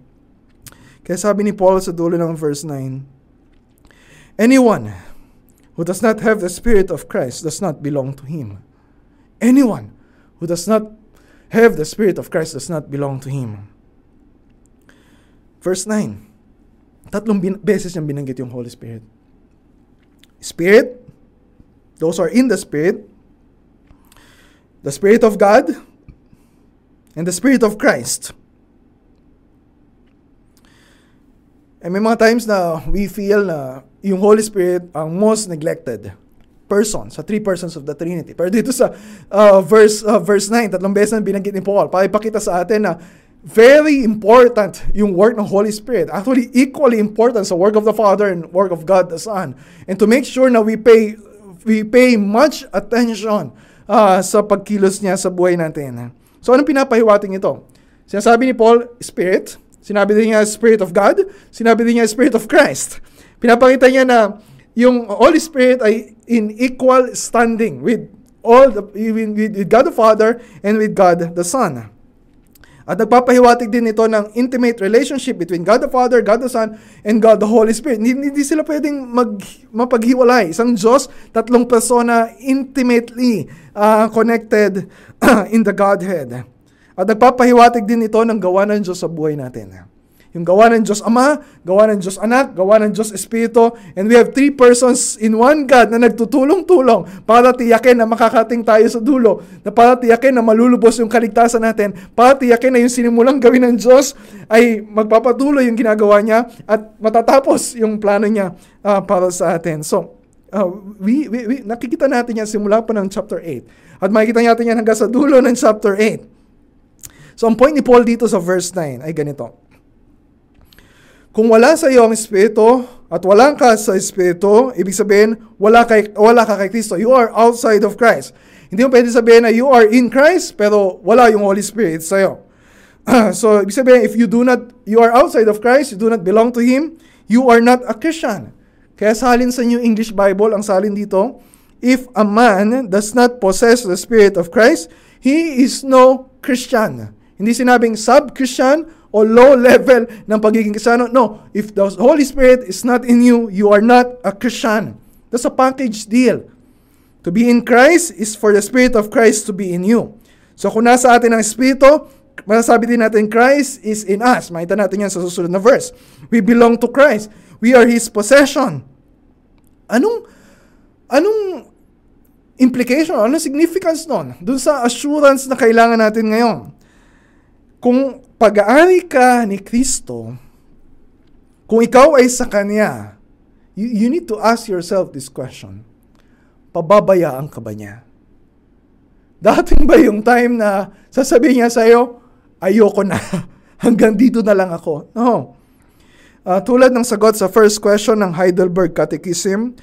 Kaya sabi ni Paul sa dulo ng verse 9, Anyone who does not have the Spirit of Christ does not belong to him. Anyone who does not have the Spirit of Christ does not belong to him. Verse 9. Tatlong bin- beses niyang binanggit yung Holy Spirit. Spirit, those are in the Spirit, the Spirit of God, and the Spirit of Christ. And may mga times na we feel na yung Holy Spirit ang most neglected person sa three persons of the Trinity. Pero dito sa uh, verse uh, verse 9, tatlong beses na binanggit ni Paul, para ipakita sa atin na very important yung work ng Holy Spirit. Actually, equally important sa work of the Father and work of God the Son. And to make sure na we pay we pay much attention uh, sa pagkilos niya sa buhay natin. So, anong pinapahiwating ito? Sinasabi ni Paul, Spirit, Sinabi din niya Spirit of God, sinabi din niya Spirit of Christ. Pinapakita niya na yung Holy Spirit ay in equal standing with all the, with, with God the Father and with God the Son. At nagpapahiwatig din ito ng intimate relationship between God the Father, God the Son, and God the Holy Spirit. Hindi, hindi sila pwedeng mag, mapaghiwalay. Isang Diyos, tatlong persona intimately uh, connected in the Godhead. At nagpapahiwatig din ito ng gawa ng Diyos sa buhay natin. Yung gawa ng Diyos Ama, gawa ng Diyos Anak, gawa ng Diyos Espiritu, and we have three persons in one God na nagtutulong-tulong para tiyakin na makakating tayo sa dulo, na para tiyakin na malulubos yung kaligtasan natin, para tiyakin na yung sinimulang gawin ng Diyos ay magpapatuloy yung ginagawa niya at matatapos yung plano niya uh, para sa atin. So, uh, we, we, we, nakikita natin yan simula pa ng chapter 8. At makikita natin yan hanggang sa dulo ng chapter 8. So, ang point ni Paul dito sa verse 9 ay ganito. Kung wala sa iyo ang Espiritu at wala ka sa Espiritu, ibig sabihin, wala, kay, wala ka kay Kristo. You are outside of Christ. Hindi mo pwede sabihin na you are in Christ, pero wala yung Holy Spirit sa iyo. so, ibig sabihin, if you do not, you are outside of Christ, you do not belong to Him, you are not a Christian. Kaya salin sa New English Bible, ang salin dito, if a man does not possess the Spirit of Christ, he is no Christian. Hindi sinabing sub-Christian o low level ng pagiging Kristiyano. No, if the Holy Spirit is not in you, you are not a Christian. That's a package deal. To be in Christ is for the Spirit of Christ to be in you. So kung nasa atin ang Espiritu, masasabi din natin, Christ is in us. Makita natin yan sa susunod na verse. We belong to Christ. We are His possession. Anong, anong implication, anong significance nun? Dun sa assurance na kailangan natin ngayon. Kung pag-aari ka ni Kristo, kung ikaw ay sa Kanya, you, you need to ask yourself this question. Pababayaan ka ba niya? Dating ba yung time na sasabihin niya sa'yo, ayoko na, hanggang dito na lang ako? No. Uh, tulad ng sagot sa first question ng Heidelberg Catechism,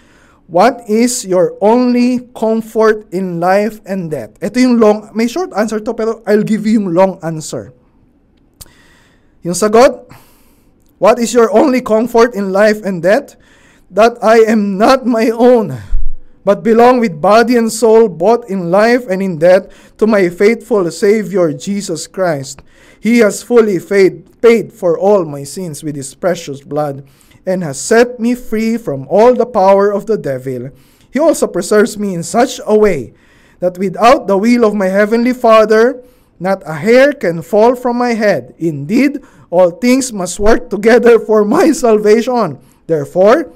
What is your only comfort in life and death? Ito yung long, may short answer to pero I'll give you yung long answer. Yung sagot, What is your only comfort in life and death? That I am not my own, but belong with body and soul, both in life and in death, to my faithful Savior Jesus Christ. He has fully paid, paid for all my sins with his precious blood, and has set me free from all the power of the devil. He also preserves me in such a way that without the will of my heavenly Father, not a hair can fall from my head. Indeed, all things must work together for my salvation. Therefore,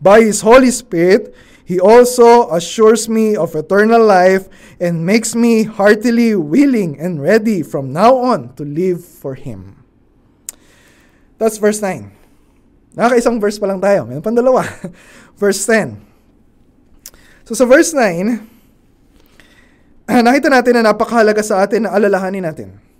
by His Holy Spirit, He also assures me of eternal life and makes me heartily willing and ready from now on to live for Him. That's verse 9. Nakakaisang verse pa lang tayo. Meron pang dalawa. verse 10. So sa verse 9, nakita natin na napakahalaga sa atin na alalahanin natin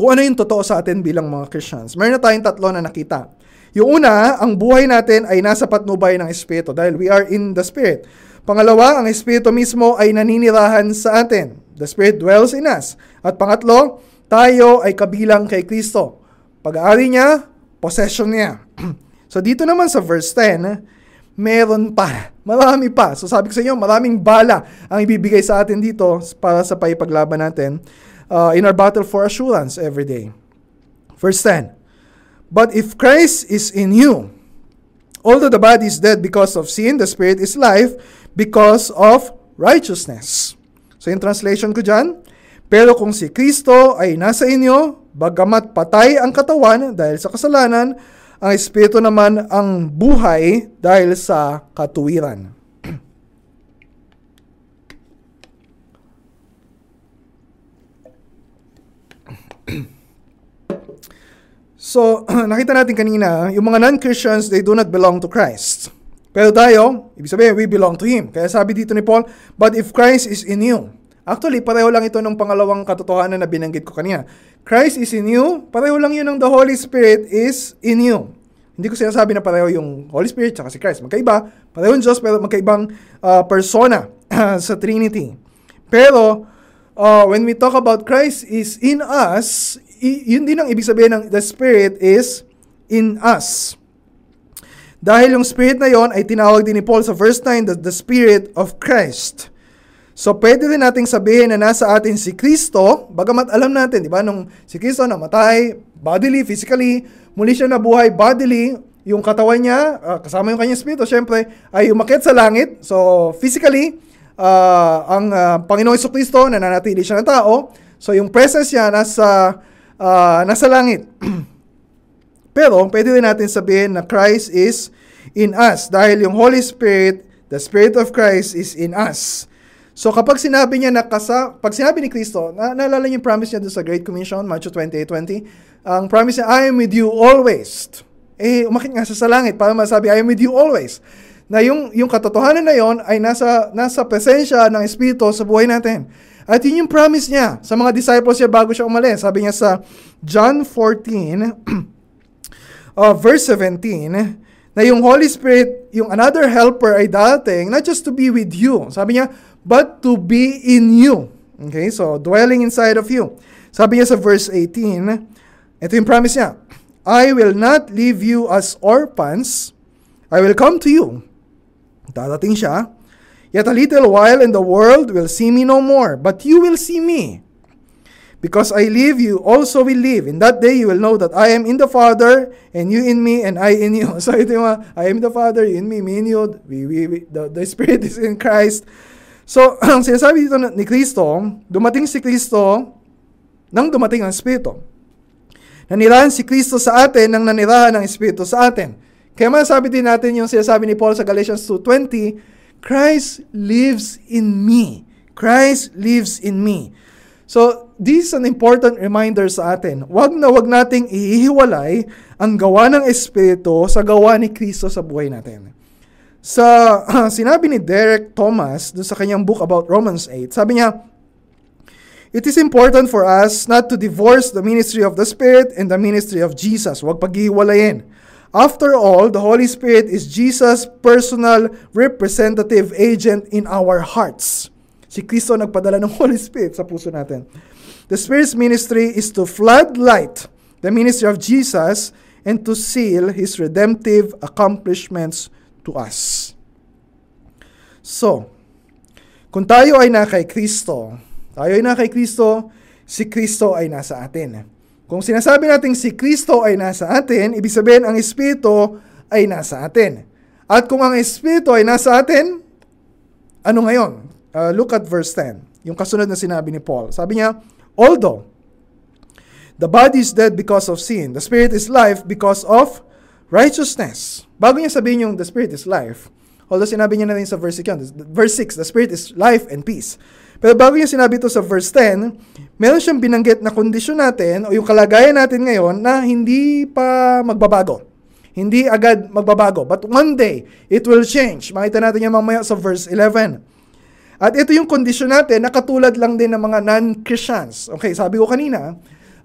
kung ano yung totoo sa atin bilang mga Christians. Meron na tayong tatlo na nakita. Yung una, ang buhay natin ay nasa patnubay ng Espiritu dahil we are in the Spirit. Pangalawa, ang Espiritu mismo ay naninirahan sa atin. The Spirit dwells in us. At pangatlo, tayo ay kabilang kay Kristo. Pag-aari niya, possession niya. so dito naman sa verse 10, meron pa. Marami pa. So sabi ko sa inyo, maraming bala ang ibibigay sa atin dito para sa paipaglaban natin uh, in our battle for assurance every day. Verse 10 But if Christ is in you, although the body is dead because of sin, the spirit is life because of righteousness. So yung translation ko dyan, pero kung si Kristo ay nasa inyo, bagamat patay ang katawan dahil sa kasalanan, ang Espiritu naman ang buhay dahil sa katuwiran. So, nakita natin kanina, yung mga non-Christians, they do not belong to Christ. Pero tayo, ibig sabihin, we belong to Him. Kaya sabi dito ni Paul, but if Christ is in you. Actually, pareho lang ito ng pangalawang katotohanan na binanggit ko kanina. Christ is in you, pareho lang yun ng the Holy Spirit is in you. Hindi ko sinasabi na pareho yung Holy Spirit at si Christ. Magkaiba, pareho yung Diyos, pero magkaibang uh, persona sa Trinity. Pero, uh, when we talk about Christ is in us, yun din ang ibig sabihin ng the Spirit is in us. Dahil yung Spirit na yon ay tinawag din ni Paul sa verse 9, the, the Spirit of Christ. So, pwede rin nating sabihin na nasa atin si Kristo, bagamat alam natin, di ba, nung si Kristo namatay, bodily, physically, muli siya nabuhay bodily, yung katawan niya, uh, kasama yung kanyang spirito, syempre, ay umakit sa langit. So, physically, uh, ang uh, Panginoong Iso Kristo, nananatili siya ng tao. So, yung presence niya nasa uh, nasa langit. Pero, pwede rin natin sabihin na Christ is in us dahil yung Holy Spirit, the Spirit of Christ is in us. So kapag sinabi niya na kasa, pag sinabi ni Kristo, na, naalala niyo yung promise niya doon sa Great Commission, Matthew 28:20, ang promise niya, I am with you always. Eh, umakit nga sa langit para masabi, I am with you always. Na yung, yung katotohanan na yon ay nasa, nasa presensya ng Espiritu sa buhay natin. At yun yung promise niya sa mga disciples niya bago siya umalis. Sabi niya sa John 14, uh, verse 17, na yung Holy Spirit, yung another helper ay dating, not just to be with you. Sabi niya, but to be in you. Okay, so dwelling inside of you. Sabi niya sa verse 18, ito yung promise niya, I will not leave you as orphans, I will come to you. Dadating siya, Yet a little while and the world will see me no more, but you will see me. Because I leave, you also will live. In that day, you will know that I am in the Father, and you in me, and I in you. So ito yung I am the Father, you in me, me in you. We, we, we, the, the Spirit is in Christ. So, ang sinasabi dito ni Kristo, dumating si Kristo, nang dumating ang Espiritu. Nanirahan si Kristo sa atin nang nanirahan ng Espiritu sa atin. Kaya masasabi din natin yung sinasabi ni Paul sa Galatians 2.20, Christ lives in me. Christ lives in me. So, this is an important reminder sa atin. Huwag na huwag nating ihiwalay ang gawa ng Espiritu sa gawa ni Kristo sa buhay natin. Sa uh, sinabi ni Derek Thomas dun sa kanyang book about Romans 8, sabi niya, It is important for us not to divorce the ministry of the Spirit and the ministry of Jesus. Huwag paghiwalayin. After all, the Holy Spirit is Jesus' personal representative agent in our hearts. Si Kristo nagpadala ng Holy Spirit sa puso natin. The Spirit's ministry is to flood light the ministry of Jesus and to seal His redemptive accomplishments to us. So, kung tayo ay na kay Kristo, tayo ay na kay Kristo, si Kristo ay nasa atin. Kung sinasabi natin si Kristo ay nasa atin, ibig sabihin ang Espiritu ay nasa atin. At kung ang Espiritu ay nasa atin, ano ngayon? Uh, look at verse 10. Yung kasunod na sinabi ni Paul. Sabi niya, Although the body is dead because of sin, the spirit is life because of righteousness. Bago niya sabihin yung the spirit is life, although sinabi niya na rin sa verse 6, verse 6, the spirit is life and peace. Pero bago niya sinabi ito sa verse 10, meron siyang binanggit na kondisyon natin o yung kalagayan natin ngayon na hindi pa magbabago. Hindi agad magbabago. But one day, it will change. Makita natin yan mamaya sa verse 11. At ito yung kondisyon natin na katulad lang din ng mga non-Christians. Okay, sabi ko kanina,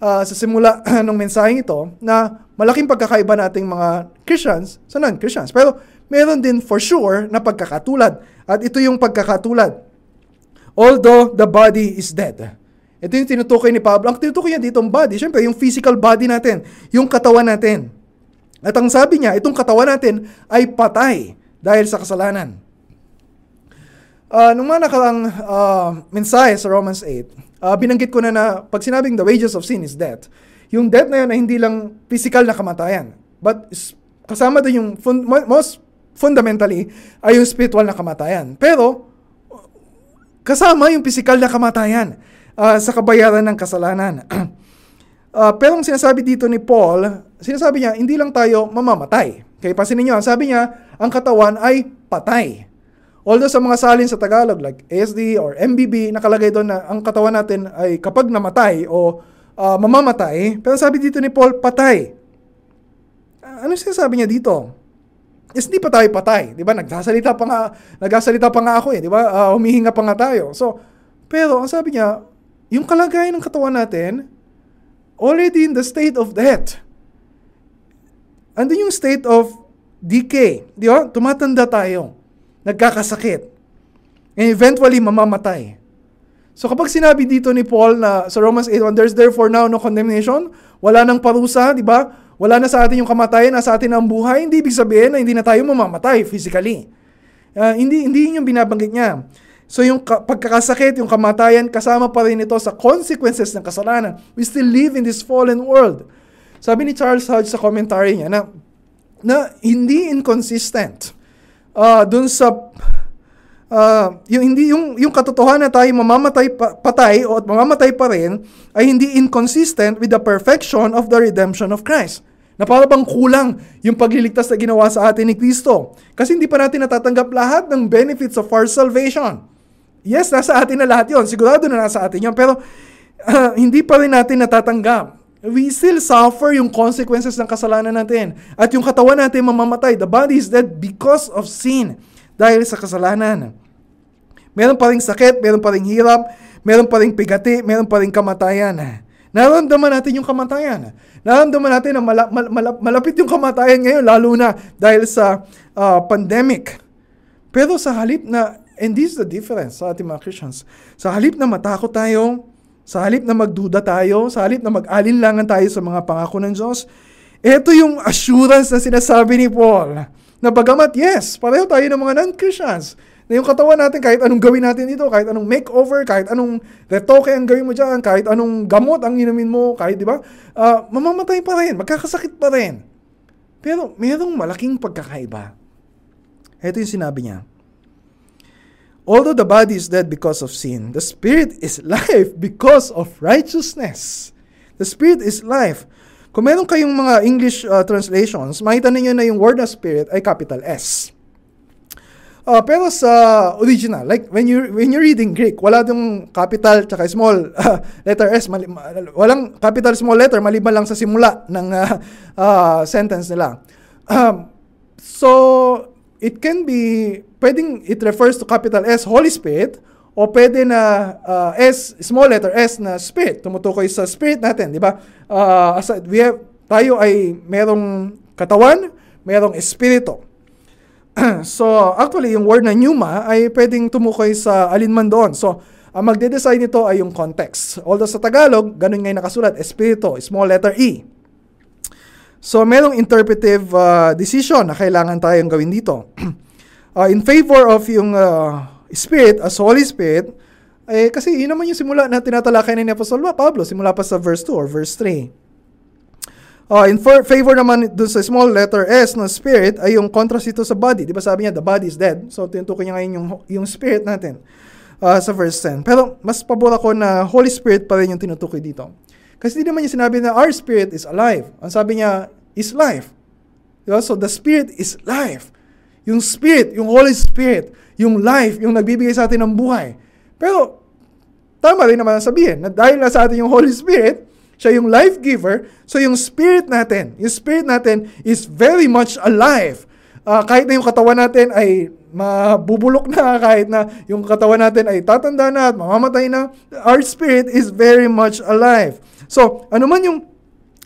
uh, sa simula ng mensaheng ito, na malaking pagkakaiba nating mga Christians sa non-Christians. Pero meron din for sure na pagkakatulad. At ito yung pagkakatulad although the body is dead. Ito yung tinutukoy ni Pablo. Ang tinutukoy niya dito ang body, syempre yung physical body natin, yung katawan natin. At ang sabi niya, itong katawan natin ay patay dahil sa kasalanan. Uh, nung mga nakarang uh, mensahe sa Romans 8, uh, binanggit ko na na pag sinabing the wages of sin is death, yung death na yun ay hindi lang physical na kamatayan, but kasama doon yung fun- most fundamentally ay yung spiritual na kamatayan. Pero Kasama yung pisikal na kamatayan uh, sa kabayaran ng kasalanan. uh, pero ang sinasabi dito ni Paul, sinasabi niya, hindi lang tayo mamamatay. Kaya pansinin niyo, sabi niya, ang katawan ay patay. Although sa mga salin sa Tagalog, like ASD or MBB, nakalagay doon na ang katawan natin ay kapag namatay o uh, mamamatay, pero sabi dito ni Paul, patay. Uh, ano sinasabi niya dito? is hindi pa tayo patay, 'di ba? Nagsasalita pa nga, nagsasalita pa nga ako eh, 'di ba? Uh, humihinga pa nga tayo. So, pero ang sabi niya, yung kalagayan ng katawan natin already in the state of death. Andun yung state of decay, 'di ba? Tumatanda tayo. Nagkakasakit. And eventually mamamatay. So kapag sinabi dito ni Paul na sa Romans 8:1 there's therefore now no condemnation, wala nang parusa, 'di ba? wala na sa atin yung kamatayan, nasa atin ang buhay, hindi ibig sabihin na hindi na tayo mamamatay physically. Uh, hindi, hindi yun yung binabanggit niya. So yung ka- pagkakasakit, yung kamatayan, kasama pa rin ito sa consequences ng kasalanan. We still live in this fallen world. Sabi ni Charles Hodge sa commentary niya na, na hindi inconsistent uh, dun sa uh, yung hindi yung yung katotohanan na tayo mamamatay pa, patay o at mamamatay pa rin ay hindi inconsistent with the perfection of the redemption of Christ. Na para bang kulang yung pagliligtas na ginawa sa atin ni Kristo. Kasi hindi pa natin natatanggap lahat ng benefits of our salvation. Yes, nasa atin na lahat yon. Sigurado na nasa atin yon. Pero uh, hindi pa rin natin natatanggap. We still suffer yung consequences ng kasalanan natin. At yung katawan natin mamamatay. The body is dead because of sin. Dahil sa kasalanan. Meron pa rin sakit, meron pa rin hirap, meron pa rin pigati, meron pa rin kamatayan. Nararamdaman natin yung kamatayan. Nararamdaman natin na mala, mal, mal, malapit yung kamatayan ngayon, lalo na dahil sa uh, pandemic. Pero sa halip na, and this is the difference sa ating mga Christians, sa halip na matakot tayo, sa halip na magduda tayo, sa halip na mag-alinlangan tayo sa mga pangako ng Diyos, ito yung assurance na sinasabi ni Paul. Na bagamat, yes, pareho tayo ng mga non-Christians na yung katawan natin, kahit anong gawin natin dito, kahit anong makeover, kahit anong retoke ang gawin mo dyan, kahit anong gamot ang inumin mo, kahit, di ba, uh, mamamatay pa rin, magkakasakit pa rin. Pero mayroong malaking pagkakaiba. Ito yung sinabi niya. Although the body is dead because of sin, the spirit is life because of righteousness. The spirit is life. Kung meron kayong mga English uh, translations, makita ninyo na yung word na spirit ay capital S. Uh, pero sa original, like when you when you're reading Greek, wala dong capital tsaka small uh, letter S, mali, walang capital small letter maliban lang sa simula ng uh, uh, sentence nila. Um, so it can be pwedeng it refers to capital S Holy Spirit o pwede na uh, S small letter S na spirit tumutukoy sa spirit natin, di ba? Uh, we have tayo ay merong katawan, merong espiritu. so, actually, yung word na pneuma ay pwedeng tumukoy sa alinman doon. So, ang magde-design nito ay yung context. Although sa Tagalog, ganun nga nakasulat, espiritu, small letter E. So, merong interpretive uh, decision na kailangan tayong gawin dito. uh, in favor of yung uh, Spirit, as Holy Spirit, eh, kasi yun naman yung simula na tinatalakay ni Apostol Pablo, simula pa sa verse 2 or verse 3. Uh, in for, favor naman dun sa small letter S ng spirit ay yung contrast ito sa body. Di ba sabi niya, the body is dead. So, tinutukoy niya ngayon yung, yung spirit natin uh, sa verse 10. Pero, mas pabor ako na Holy Spirit pa rin yung tinutukoy dito. Kasi di naman niya sinabi na our spirit is alive. Ang sabi niya, is life. Diba? So, the spirit is life. Yung spirit, yung Holy Spirit, yung life, yung nagbibigay sa atin ng buhay. Pero, tama rin naman sabihin na dahil na sa atin yung Holy Spirit, siya yung life giver. So yung spirit natin, yung spirit natin is very much alive. Uh, kahit na yung katawan natin ay mabubulok na, kahit na yung katawan natin ay tatanda na at mamamatay na, our spirit is very much alive. So, ano man yung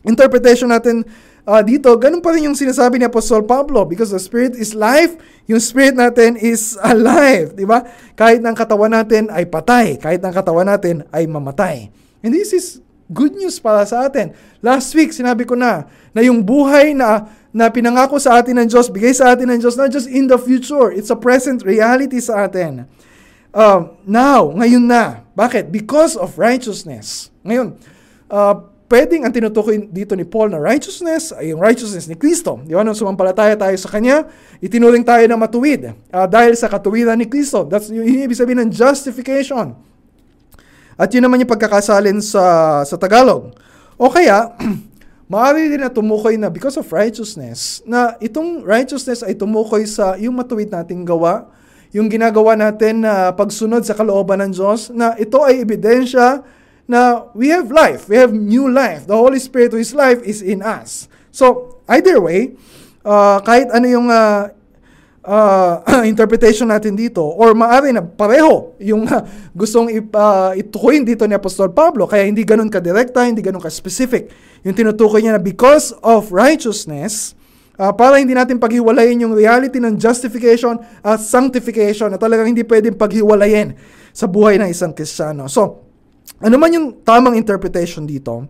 interpretation natin uh, dito, ganun pa rin yung sinasabi ni Apostol Pablo because the spirit is life, yung spirit natin is alive, di ba? Kahit ng katawan natin ay patay, kahit ng katawan natin ay mamatay. And this is good news para sa atin. Last week, sinabi ko na, na yung buhay na, na pinangako sa atin ng Diyos, bigay sa atin ng Diyos, not just in the future, it's a present reality sa atin. Uh, now, ngayon na. Bakit? Because of righteousness. Ngayon, uh, pwedeng ang tinutukoy dito ni Paul na righteousness ay yung righteousness ni Kristo. Di ba? Nung sumampalataya tayo sa Kanya, itinuring tayo na matuwid uh, dahil sa katuwiran ni Kristo. That's yung ibig sabihin ng justification. At yun naman yung pagkakasalin sa, sa Tagalog. O kaya, maaari din na tumukoy na because of righteousness, na itong righteousness ay tumukoy sa yung matuwid nating gawa, yung ginagawa natin na pagsunod sa kalooban ng Diyos, na ito ay ebidensya na we have life, we have new life. The Holy Spirit who is life is in us. So, either way, uh, kahit ano yung uh, uh, interpretation natin dito or maaari na pareho yung uh, gustong ip, uh, itukoyin dito ni Apostol Pablo kaya hindi ganun ka-direkta, hindi ganun ka-specific. Yung tinutukoy niya na because of righteousness, uh, para hindi natin paghiwalayin yung reality ng justification at sanctification na talagang hindi pwedeng paghiwalayin sa buhay ng isang Kristiyano. So, ano man yung tamang interpretation dito,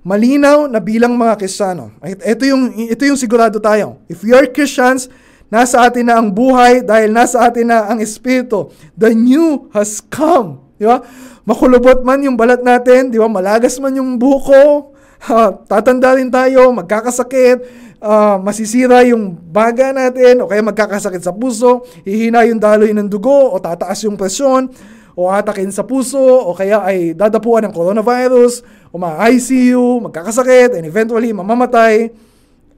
malinaw na bilang mga Kristiyano. Ito yung, ito yung sigurado tayo. If we are Christians, Nasa atin na ang buhay dahil nasa atin na ang Espiritu. The new has come. Di ba? Makulubot man yung balat natin, di ba? Malagas man yung buko, uh, tatanda rin tayo, magkakasakit, uh, masisira yung baga natin, o kaya magkakasakit sa puso, hihina yung daloy ng dugo, o tataas yung presyon, o atakin sa puso, o kaya ay dadapuan ng coronavirus, o ma-ICU, magkakasakit, and eventually mamamatay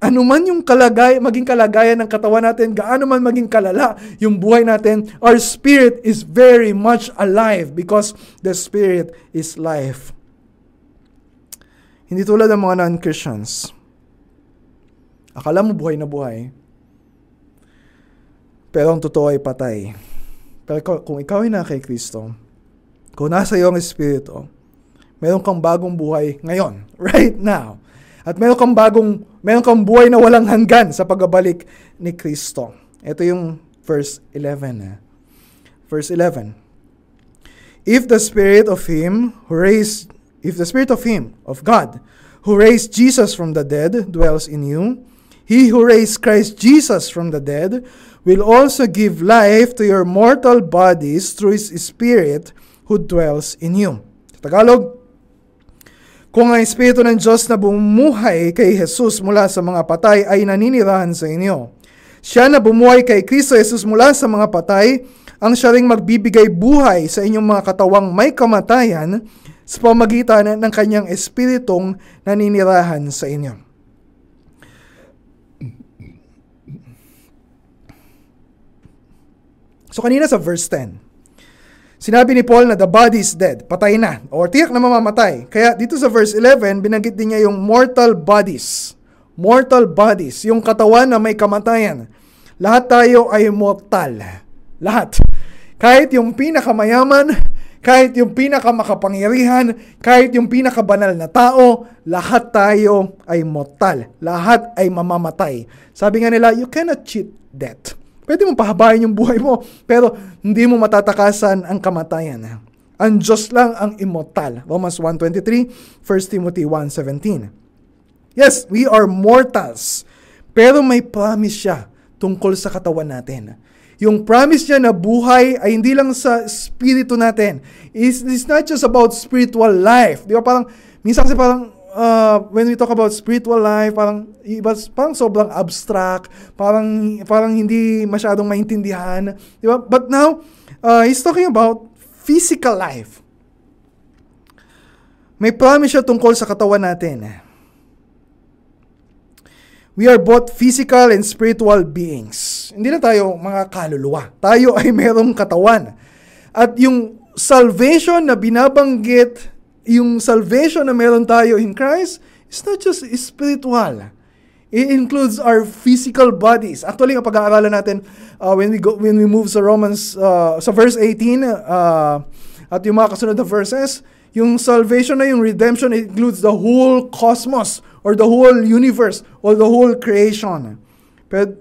ano man yung kalagay, maging kalagayan ng katawan natin, gaano man maging kalala yung buhay natin, our spirit is very much alive because the spirit is life. Hindi tulad ng mga non-Christians. Akala mo buhay na buhay. Pero ang totoo ay patay. Pero kung ikaw ay na kay Kristo, kung nasa iyo ang Espiritu, meron kang bagong buhay ngayon, right now. At meron kang bagong, meron kang buhay na walang hanggan sa pagbabalik ni Kristo. Ito yung verse 11. Eh. Verse 11. If the Spirit of Him who raised, if the Spirit of Him, of God, who raised Jesus from the dead dwells in you, He who raised Christ Jesus from the dead will also give life to your mortal bodies through His Spirit who dwells in you. Sa Tagalog, kung ang Espiritu ng Diyos na bumuhay kay Jesus mula sa mga patay ay naninirahan sa inyo. Siya na bumuhay kay Kristo Jesus mula sa mga patay ang siya ring magbibigay buhay sa inyong mga katawang may kamatayan sa pamagitan ng kanyang espiritong naninirahan sa inyo. So kanina sa verse 10, sinabi ni Paul na the body is dead, patay na, or tiyak na mamamatay. Kaya dito sa verse 11, binanggit din niya yung mortal bodies. Mortal bodies, yung katawan na may kamatayan. Lahat tayo ay mortal. Lahat. Kahit yung pinakamayaman, kahit yung pinakamakapangyarihan, kahit yung pinakabanal na tao, lahat tayo ay mortal. Lahat ay mamamatay. Sabi nga nila, you cannot cheat death. Pwede mo pahabain yung buhay mo, pero hindi mo matatakasan ang kamatayan. Ang Diyos lang ang immortal. Romans 1.23, 1 Timothy 1.17. Yes, we are mortals. Pero may promise siya tungkol sa katawan natin yung promise niya na buhay ay hindi lang sa spirito natin. It's, it's not just about spiritual life. Di ba parang, minsan kasi parang, uh, when we talk about spiritual life, parang, iba, parang sobrang abstract, parang, parang hindi masyadong maintindihan. Di ba? But now, uh, he's talking about physical life. May promise siya tungkol sa katawan natin. We are both physical and spiritual beings. Hindi na tayo mga kaluluwa. Tayo ay mayroong katawan. At yung salvation na binabanggit, yung salvation na meron tayo in Christ, is not just spiritual. It includes our physical bodies. Actually, ang pag-aaralan natin uh, when we go when we move sa Romans uh, sa verse 18 uh, at yung mga kasunod na verses, yung salvation na yung redemption includes the whole cosmos or the whole universe or the whole creation. Pero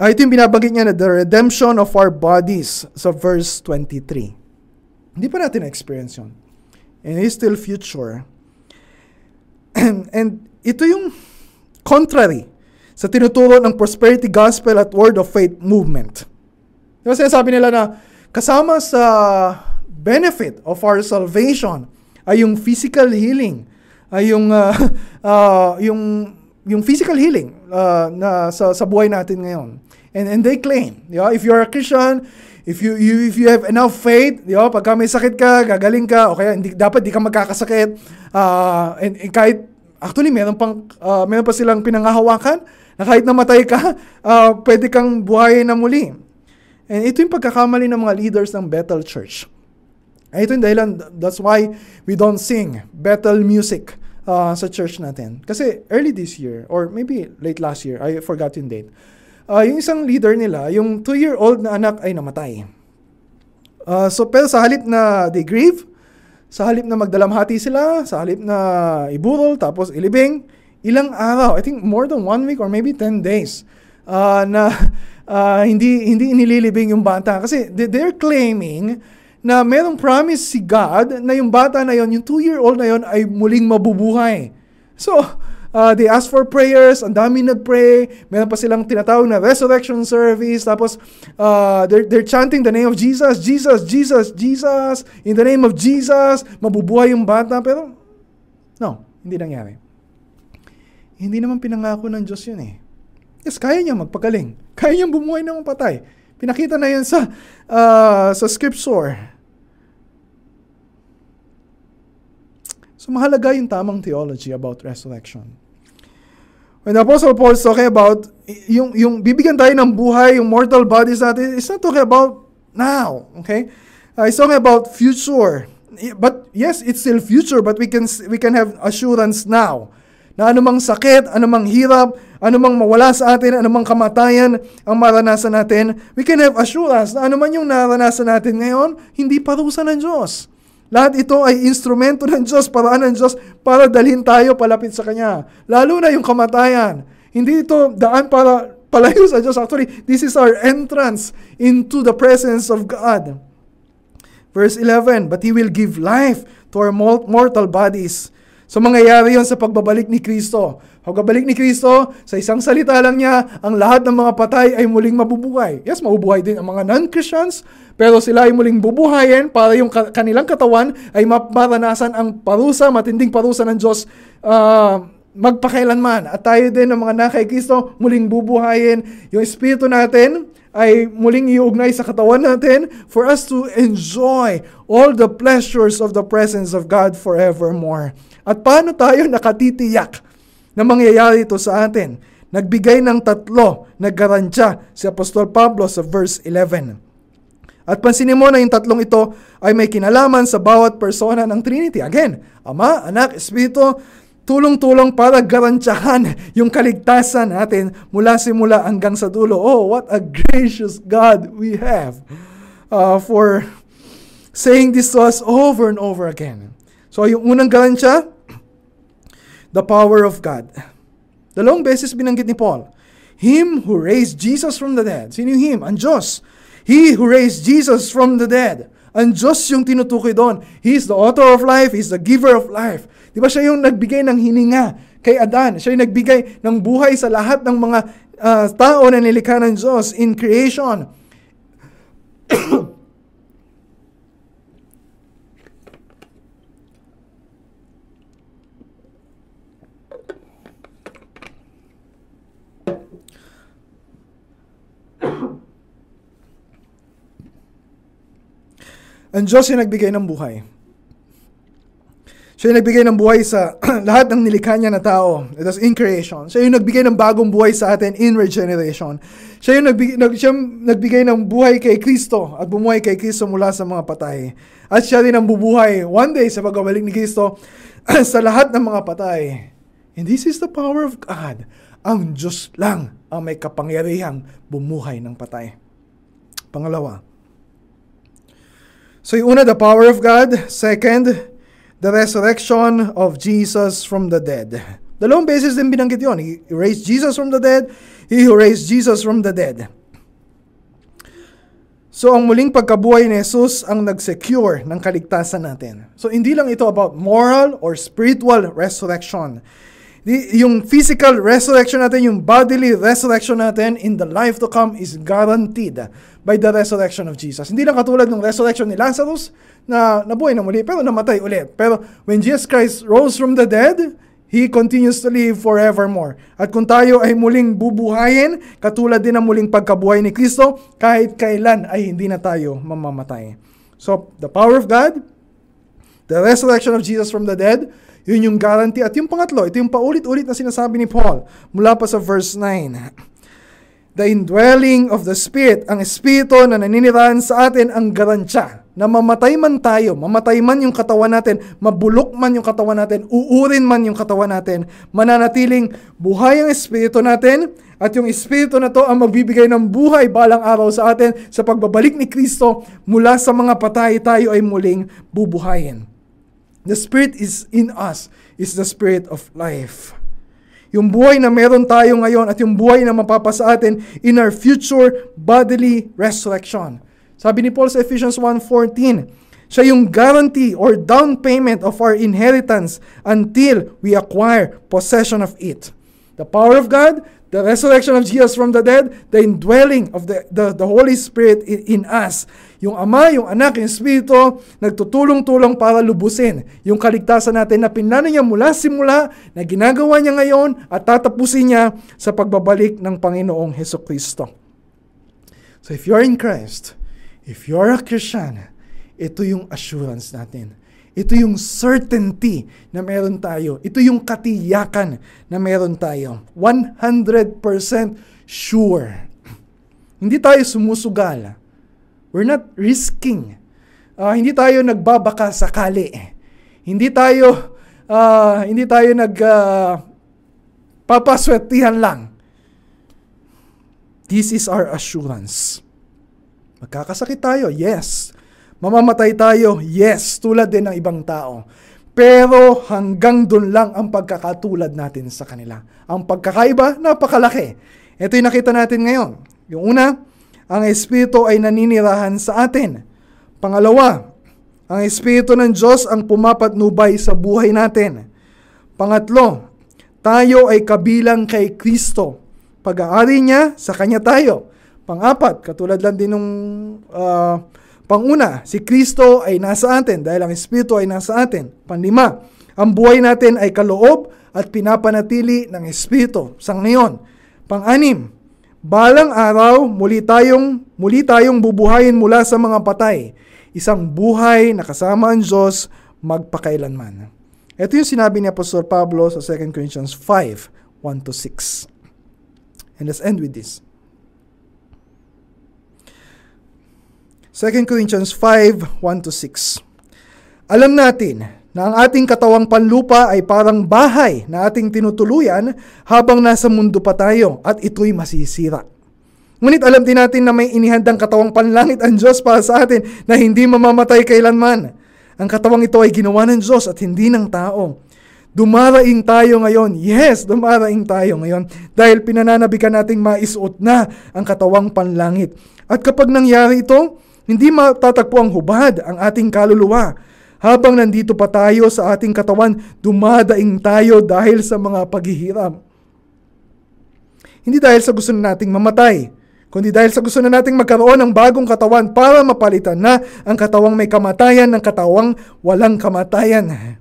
uh, ito yung binabanggit niya na the redemption of our bodies sa verse 23. Hindi pa natin experience yun. And it's still future. And, and ito yung contrary sa tinuturo ng prosperity gospel at word of faith movement. Diba sinasabi nila na kasama sa benefit of our salvation ay yung physical healing, ay yung uh, uh, yung yung physical healing uh, na sa sa buhay natin ngayon. And and they claim, di ba? If you are a Christian, if you, you if you have enough faith, di ba? Pagka may sakit ka, gagaling ka, o kaya hindi dapat di ka magkakasakit. Uh, and, and kahit actually meron pang uh, meron pa silang pinangahawakan na kahit namatay ka, uh, pwede kang buhayin na muli. And ito yung pagkakamali ng mga leaders ng Bethel Church. Ay, ito yung dahilan, that's why we don't sing Bethel music uh, sa church natin. Kasi early this year, or maybe late last year, I forgot yung date, uh, yung isang leader nila, yung two-year-old na anak ay namatay. Uh, so, pero sa halip na they grieve, sa halip na magdalamhati sila, sa halip na iburol, tapos ilibing, ilang araw, I think more than one week or maybe 10 days, uh, na uh, hindi hindi inililibing yung bata. Kasi they're claiming na merong promise si God na yung bata na yon, yung two-year-old na yon ay muling mabubuhay. So, uh, they ask for prayers, ang dami nag-pray, meron pa silang tinatawag na resurrection service, tapos uh, they're, they're chanting the name of Jesus, Jesus, Jesus, Jesus, in the name of Jesus, mabubuhay yung bata, pero no, hindi nangyari. Hindi naman pinangako ng Diyos yun eh. Yes, kaya niya magpagaling. Kaya niyang bumuhay ng patay. Pinakita na yan sa, uh, sa scripture. So mahalaga yung tamang theology about resurrection. When the Apostle Paul is talking about yung, yung bibigyan tayo ng buhay, yung mortal bodies natin, it's not talking about now, okay? Uh, it's talking about future. But yes, it's still future, but we can we can have assurance now na anumang sakit, anumang hirap, anumang mawala sa atin, anumang kamatayan ang maranasan natin, we can have assurance na anuman yung naranasan natin ngayon, hindi parusa ng Diyos. Lahat ito ay instrumento ng Diyos, paraan ng Diyos para dalhin tayo palapit sa Kanya. Lalo na yung kamatayan. Hindi ito daan para palayo sa Diyos. Actually, this is our entrance into the presence of God. Verse 11, But He will give life to our mortal bodies So mangyayari yon sa pagbabalik ni Kristo. Pagbabalik ni Kristo, sa isang salita lang niya, ang lahat ng mga patay ay muling mabubuhay. Yes, mabubuhay din ang mga non-Christians, pero sila ay muling bubuhayin para yung kanilang katawan ay maranasan ang parusa, matinding parusa ng Diyos uh, magpakailanman. At tayo din ng mga nakay Kristo, muling bubuhayin. Yung espiritu natin ay muling iugnay sa katawan natin for us to enjoy all the pleasures of the presence of God forevermore. At paano tayo nakatitiyak na mangyayari ito sa atin? Nagbigay ng tatlo na garantya si Apostol Pablo sa verse 11. At pansinin mo na yung tatlong ito ay may kinalaman sa bawat persona ng Trinity. Again, Ama, Anak, Espiritu, tulong-tulong para garantyahan yung kaligtasan natin mula simula hanggang sa dulo. Oh, what a gracious God we have uh, for saying this to us over and over again. So, yung unang garantya, the power of God. Dalawang beses binanggit ni Paul. Him who raised Jesus from the dead. Sino yung him? Ang Diyos He who raised Jesus from the dead. Ang Diyos yung tinutukoy doon. He is the author of life. He is the giver of life. Di ba siya yung nagbigay ng hininga kay Adan? Siya yung nagbigay ng buhay sa lahat ng mga uh, tao na nilikha ng Diyos in creation. Ang Diyos yung nagbigay ng buhay. Siya yung nagbigay ng buhay sa lahat ng nilikha niya na tao. It was in creation. Siya yung nagbigay ng bagong buhay sa atin in regeneration. Siya yung nagbigay, nag, siya nagbigay ng buhay kay Kristo at bumuhay kay Kristo mula sa mga patay. At siya din ang bubuhay one day sa pagbabalik ni Kristo sa lahat ng mga patay. And this is the power of God. Ang Diyos lang ang may kapangyarihang bumuhay ng patay. Pangalawa, So yung una, the power of God. Second, the resurrection of Jesus from the dead. Dalawang beses din binanggit yon. He raised Jesus from the dead. He who raised Jesus from the dead. So ang muling pagkabuhay ni Jesus ang nag-secure ng kaligtasan natin. So hindi lang ito about moral or spiritual resurrection. Yung physical resurrection natin, yung bodily resurrection natin in the life to come is guaranteed by the resurrection of Jesus. Hindi lang katulad ng resurrection ni Lazarus na nabuhay na muli pero namatay ulit. Pero when Jesus Christ rose from the dead, He continues to live forevermore. At kung tayo ay muling bubuhayin, katulad din ng muling pagkabuhay ni Kristo, kahit kailan ay hindi na tayo mamamatay. So, the power of God, the resurrection of Jesus from the dead, yun yung guarantee. At yung pangatlo, ito yung paulit-ulit na sinasabi ni Paul mula pa sa verse 9. The indwelling of the Spirit, ang Espiritu na naninirahan sa atin ang garantya na mamatay man tayo, mamatay man yung katawan natin, mabulok man yung katawan natin, uurin man yung katawan natin, mananatiling buhay ang Espiritu natin, at yung Espiritu na to ang magbibigay ng buhay balang araw sa atin sa pagbabalik ni Kristo mula sa mga patay tayo ay muling bubuhayin. The Spirit is in us, is the Spirit of life. Yung buhay na meron tayo ngayon at yung buhay na mapapasa atin in our future bodily resurrection. Sabi ni Paul sa Ephesians 1.14, siya yung guarantee or down payment of our inheritance until we acquire possession of it. The power of God, the resurrection of Jesus from the dead, the indwelling of the, the, the Holy Spirit in, in us. Yung Ama, yung Anak, yung Espiritu, nagtutulong-tulong para lubusin yung kaligtasan natin na pinlano niya mula simula, na ginagawa niya ngayon at tatapusin niya sa pagbabalik ng Panginoong Heso Kristo. So if you're in Christ, if you're a Christian, ito yung assurance natin. Ito yung certainty na meron tayo. Ito yung katiyakan na meron tayo. 100% sure. Hindi tayo sumusugal. We're not risking. Uh, hindi tayo nagbabaka sakali. Hindi tayo uh, hindi tayo nag uh, papaswetihan lang. This is our assurance. Magkakasakit tayo, yes. Mamamatay tayo, yes, tulad din ng ibang tao. Pero hanggang doon lang ang pagkakatulad natin sa kanila. Ang pagkakaiba, napakalaki. Ito yung nakita natin ngayon. Yung una, ang Espiritu ay naninirahan sa atin. Pangalawa, ang Espiritu ng Diyos ang pumapatnubay sa buhay natin. Pangatlo, tayo ay kabilang kay Kristo. Pag-aari niya, sa Kanya tayo. Pangapat, katulad lang din nung uh, panguna, si Kristo ay nasa atin dahil ang Espiritu ay nasa atin. Panlima, ang buhay natin ay kaloob at pinapanatili ng Espiritu sa ngayon. Pang-anim, Balang araw, muli tayong, muli tayong bubuhayin mula sa mga patay. Isang buhay na kasama ang Diyos magpakailanman. Ito yung sinabi ni Apostol Pablo sa 2 Corinthians 5, 1 to 6. And let's end with this. 2 Corinthians 5, 1 to 6. Alam natin na ang ating katawang panlupa ay parang bahay na ating tinutuluyan habang nasa mundo pa tayo at ito'y masisira. Ngunit alam din natin na may inihandang katawang panlangit ang Diyos para sa atin na hindi mamamatay kailanman. Ang katawang ito ay ginawa ng Diyos at hindi ng tao. Dumaraing tayo ngayon. Yes, dumaraing tayo ngayon dahil pinananabikan nating maisuot na ang katawang panlangit. At kapag nangyari ito, hindi matatagpo ang hubad ang ating kaluluwa. Habang nandito pa tayo sa ating katawan, dumadaing tayo dahil sa mga paghihirap. Hindi dahil sa gusto na nating mamatay, kundi dahil sa gusto na nating magkaroon ng bagong katawan para mapalitan na ang katawang may kamatayan ng katawang walang kamatayan.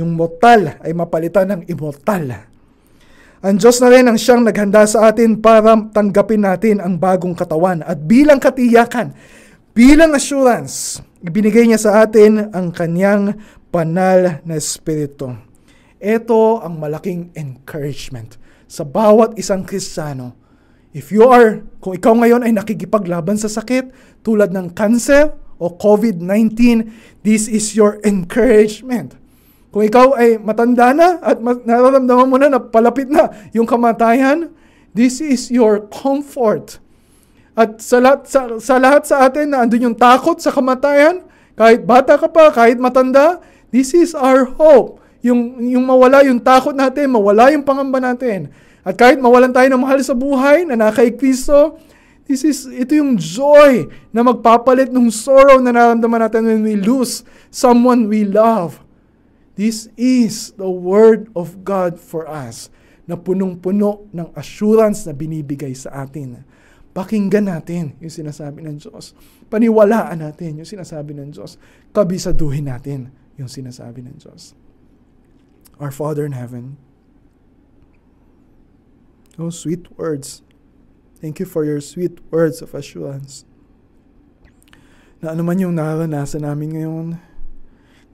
Yung mortal ay mapalitan ng immortal. Ang Diyos na rin ang siyang naghanda sa atin para tanggapin natin ang bagong katawan at bilang katiyakan, bilang assurance, ibinigay niya sa atin ang kanyang banal na espiritu. Ito ang malaking encouragement sa bawat isang Kristiyano If you are, kung ikaw ngayon ay nakikipaglaban sa sakit tulad ng cancer o COVID-19, this is your encouragement. Kung ikaw ay matanda na at nararamdaman mo na na palapit na yung kamatayan, this is your comfort. At sa lahat sa, sa lahat sa atin na andun yung takot sa kamatayan, kahit bata ka pa, kahit matanda, this is our hope. Yung, yung mawala yung takot natin, mawala yung pangamba natin. At kahit mawalan tayo ng mahal sa buhay na naka Kristo, this is, ito yung joy na magpapalit ng sorrow na nararamdaman natin when we lose someone we love. This is the Word of God for us na punong-puno ng assurance na binibigay sa atin. Pakinggan natin yung sinasabi ng Diyos. Paniwalaan natin yung sinasabi ng Diyos. Kabisaduhin natin yung sinasabi ng Diyos. Our Father in Heaven, Oh, sweet words. Thank you for your sweet words of assurance. Na ano man yung naranasan namin ngayon,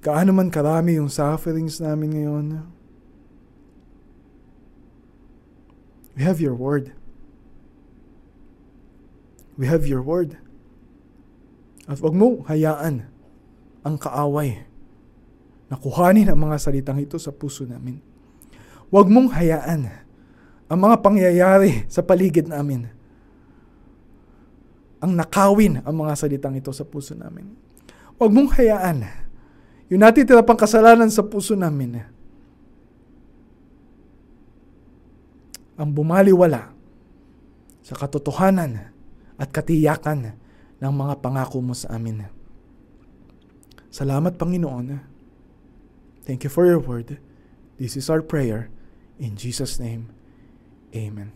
kaano man karami yung sufferings namin ngayon, we have your word. We have your word. At wag mo hayaan ang kaaway na kuhanin ang mga salitang ito sa puso namin. Huwag mong hayaan ang mga pangyayari sa paligid namin. Ang nakawin ang mga salitang ito sa puso namin. Huwag mong hayaan yung natitira pang kasalanan sa puso namin ang bumaliwala sa katotohanan at katiyakan ng mga pangako mo sa amin. Salamat Panginoon. Thank you for your word. This is our prayer. In Jesus' name, Amen.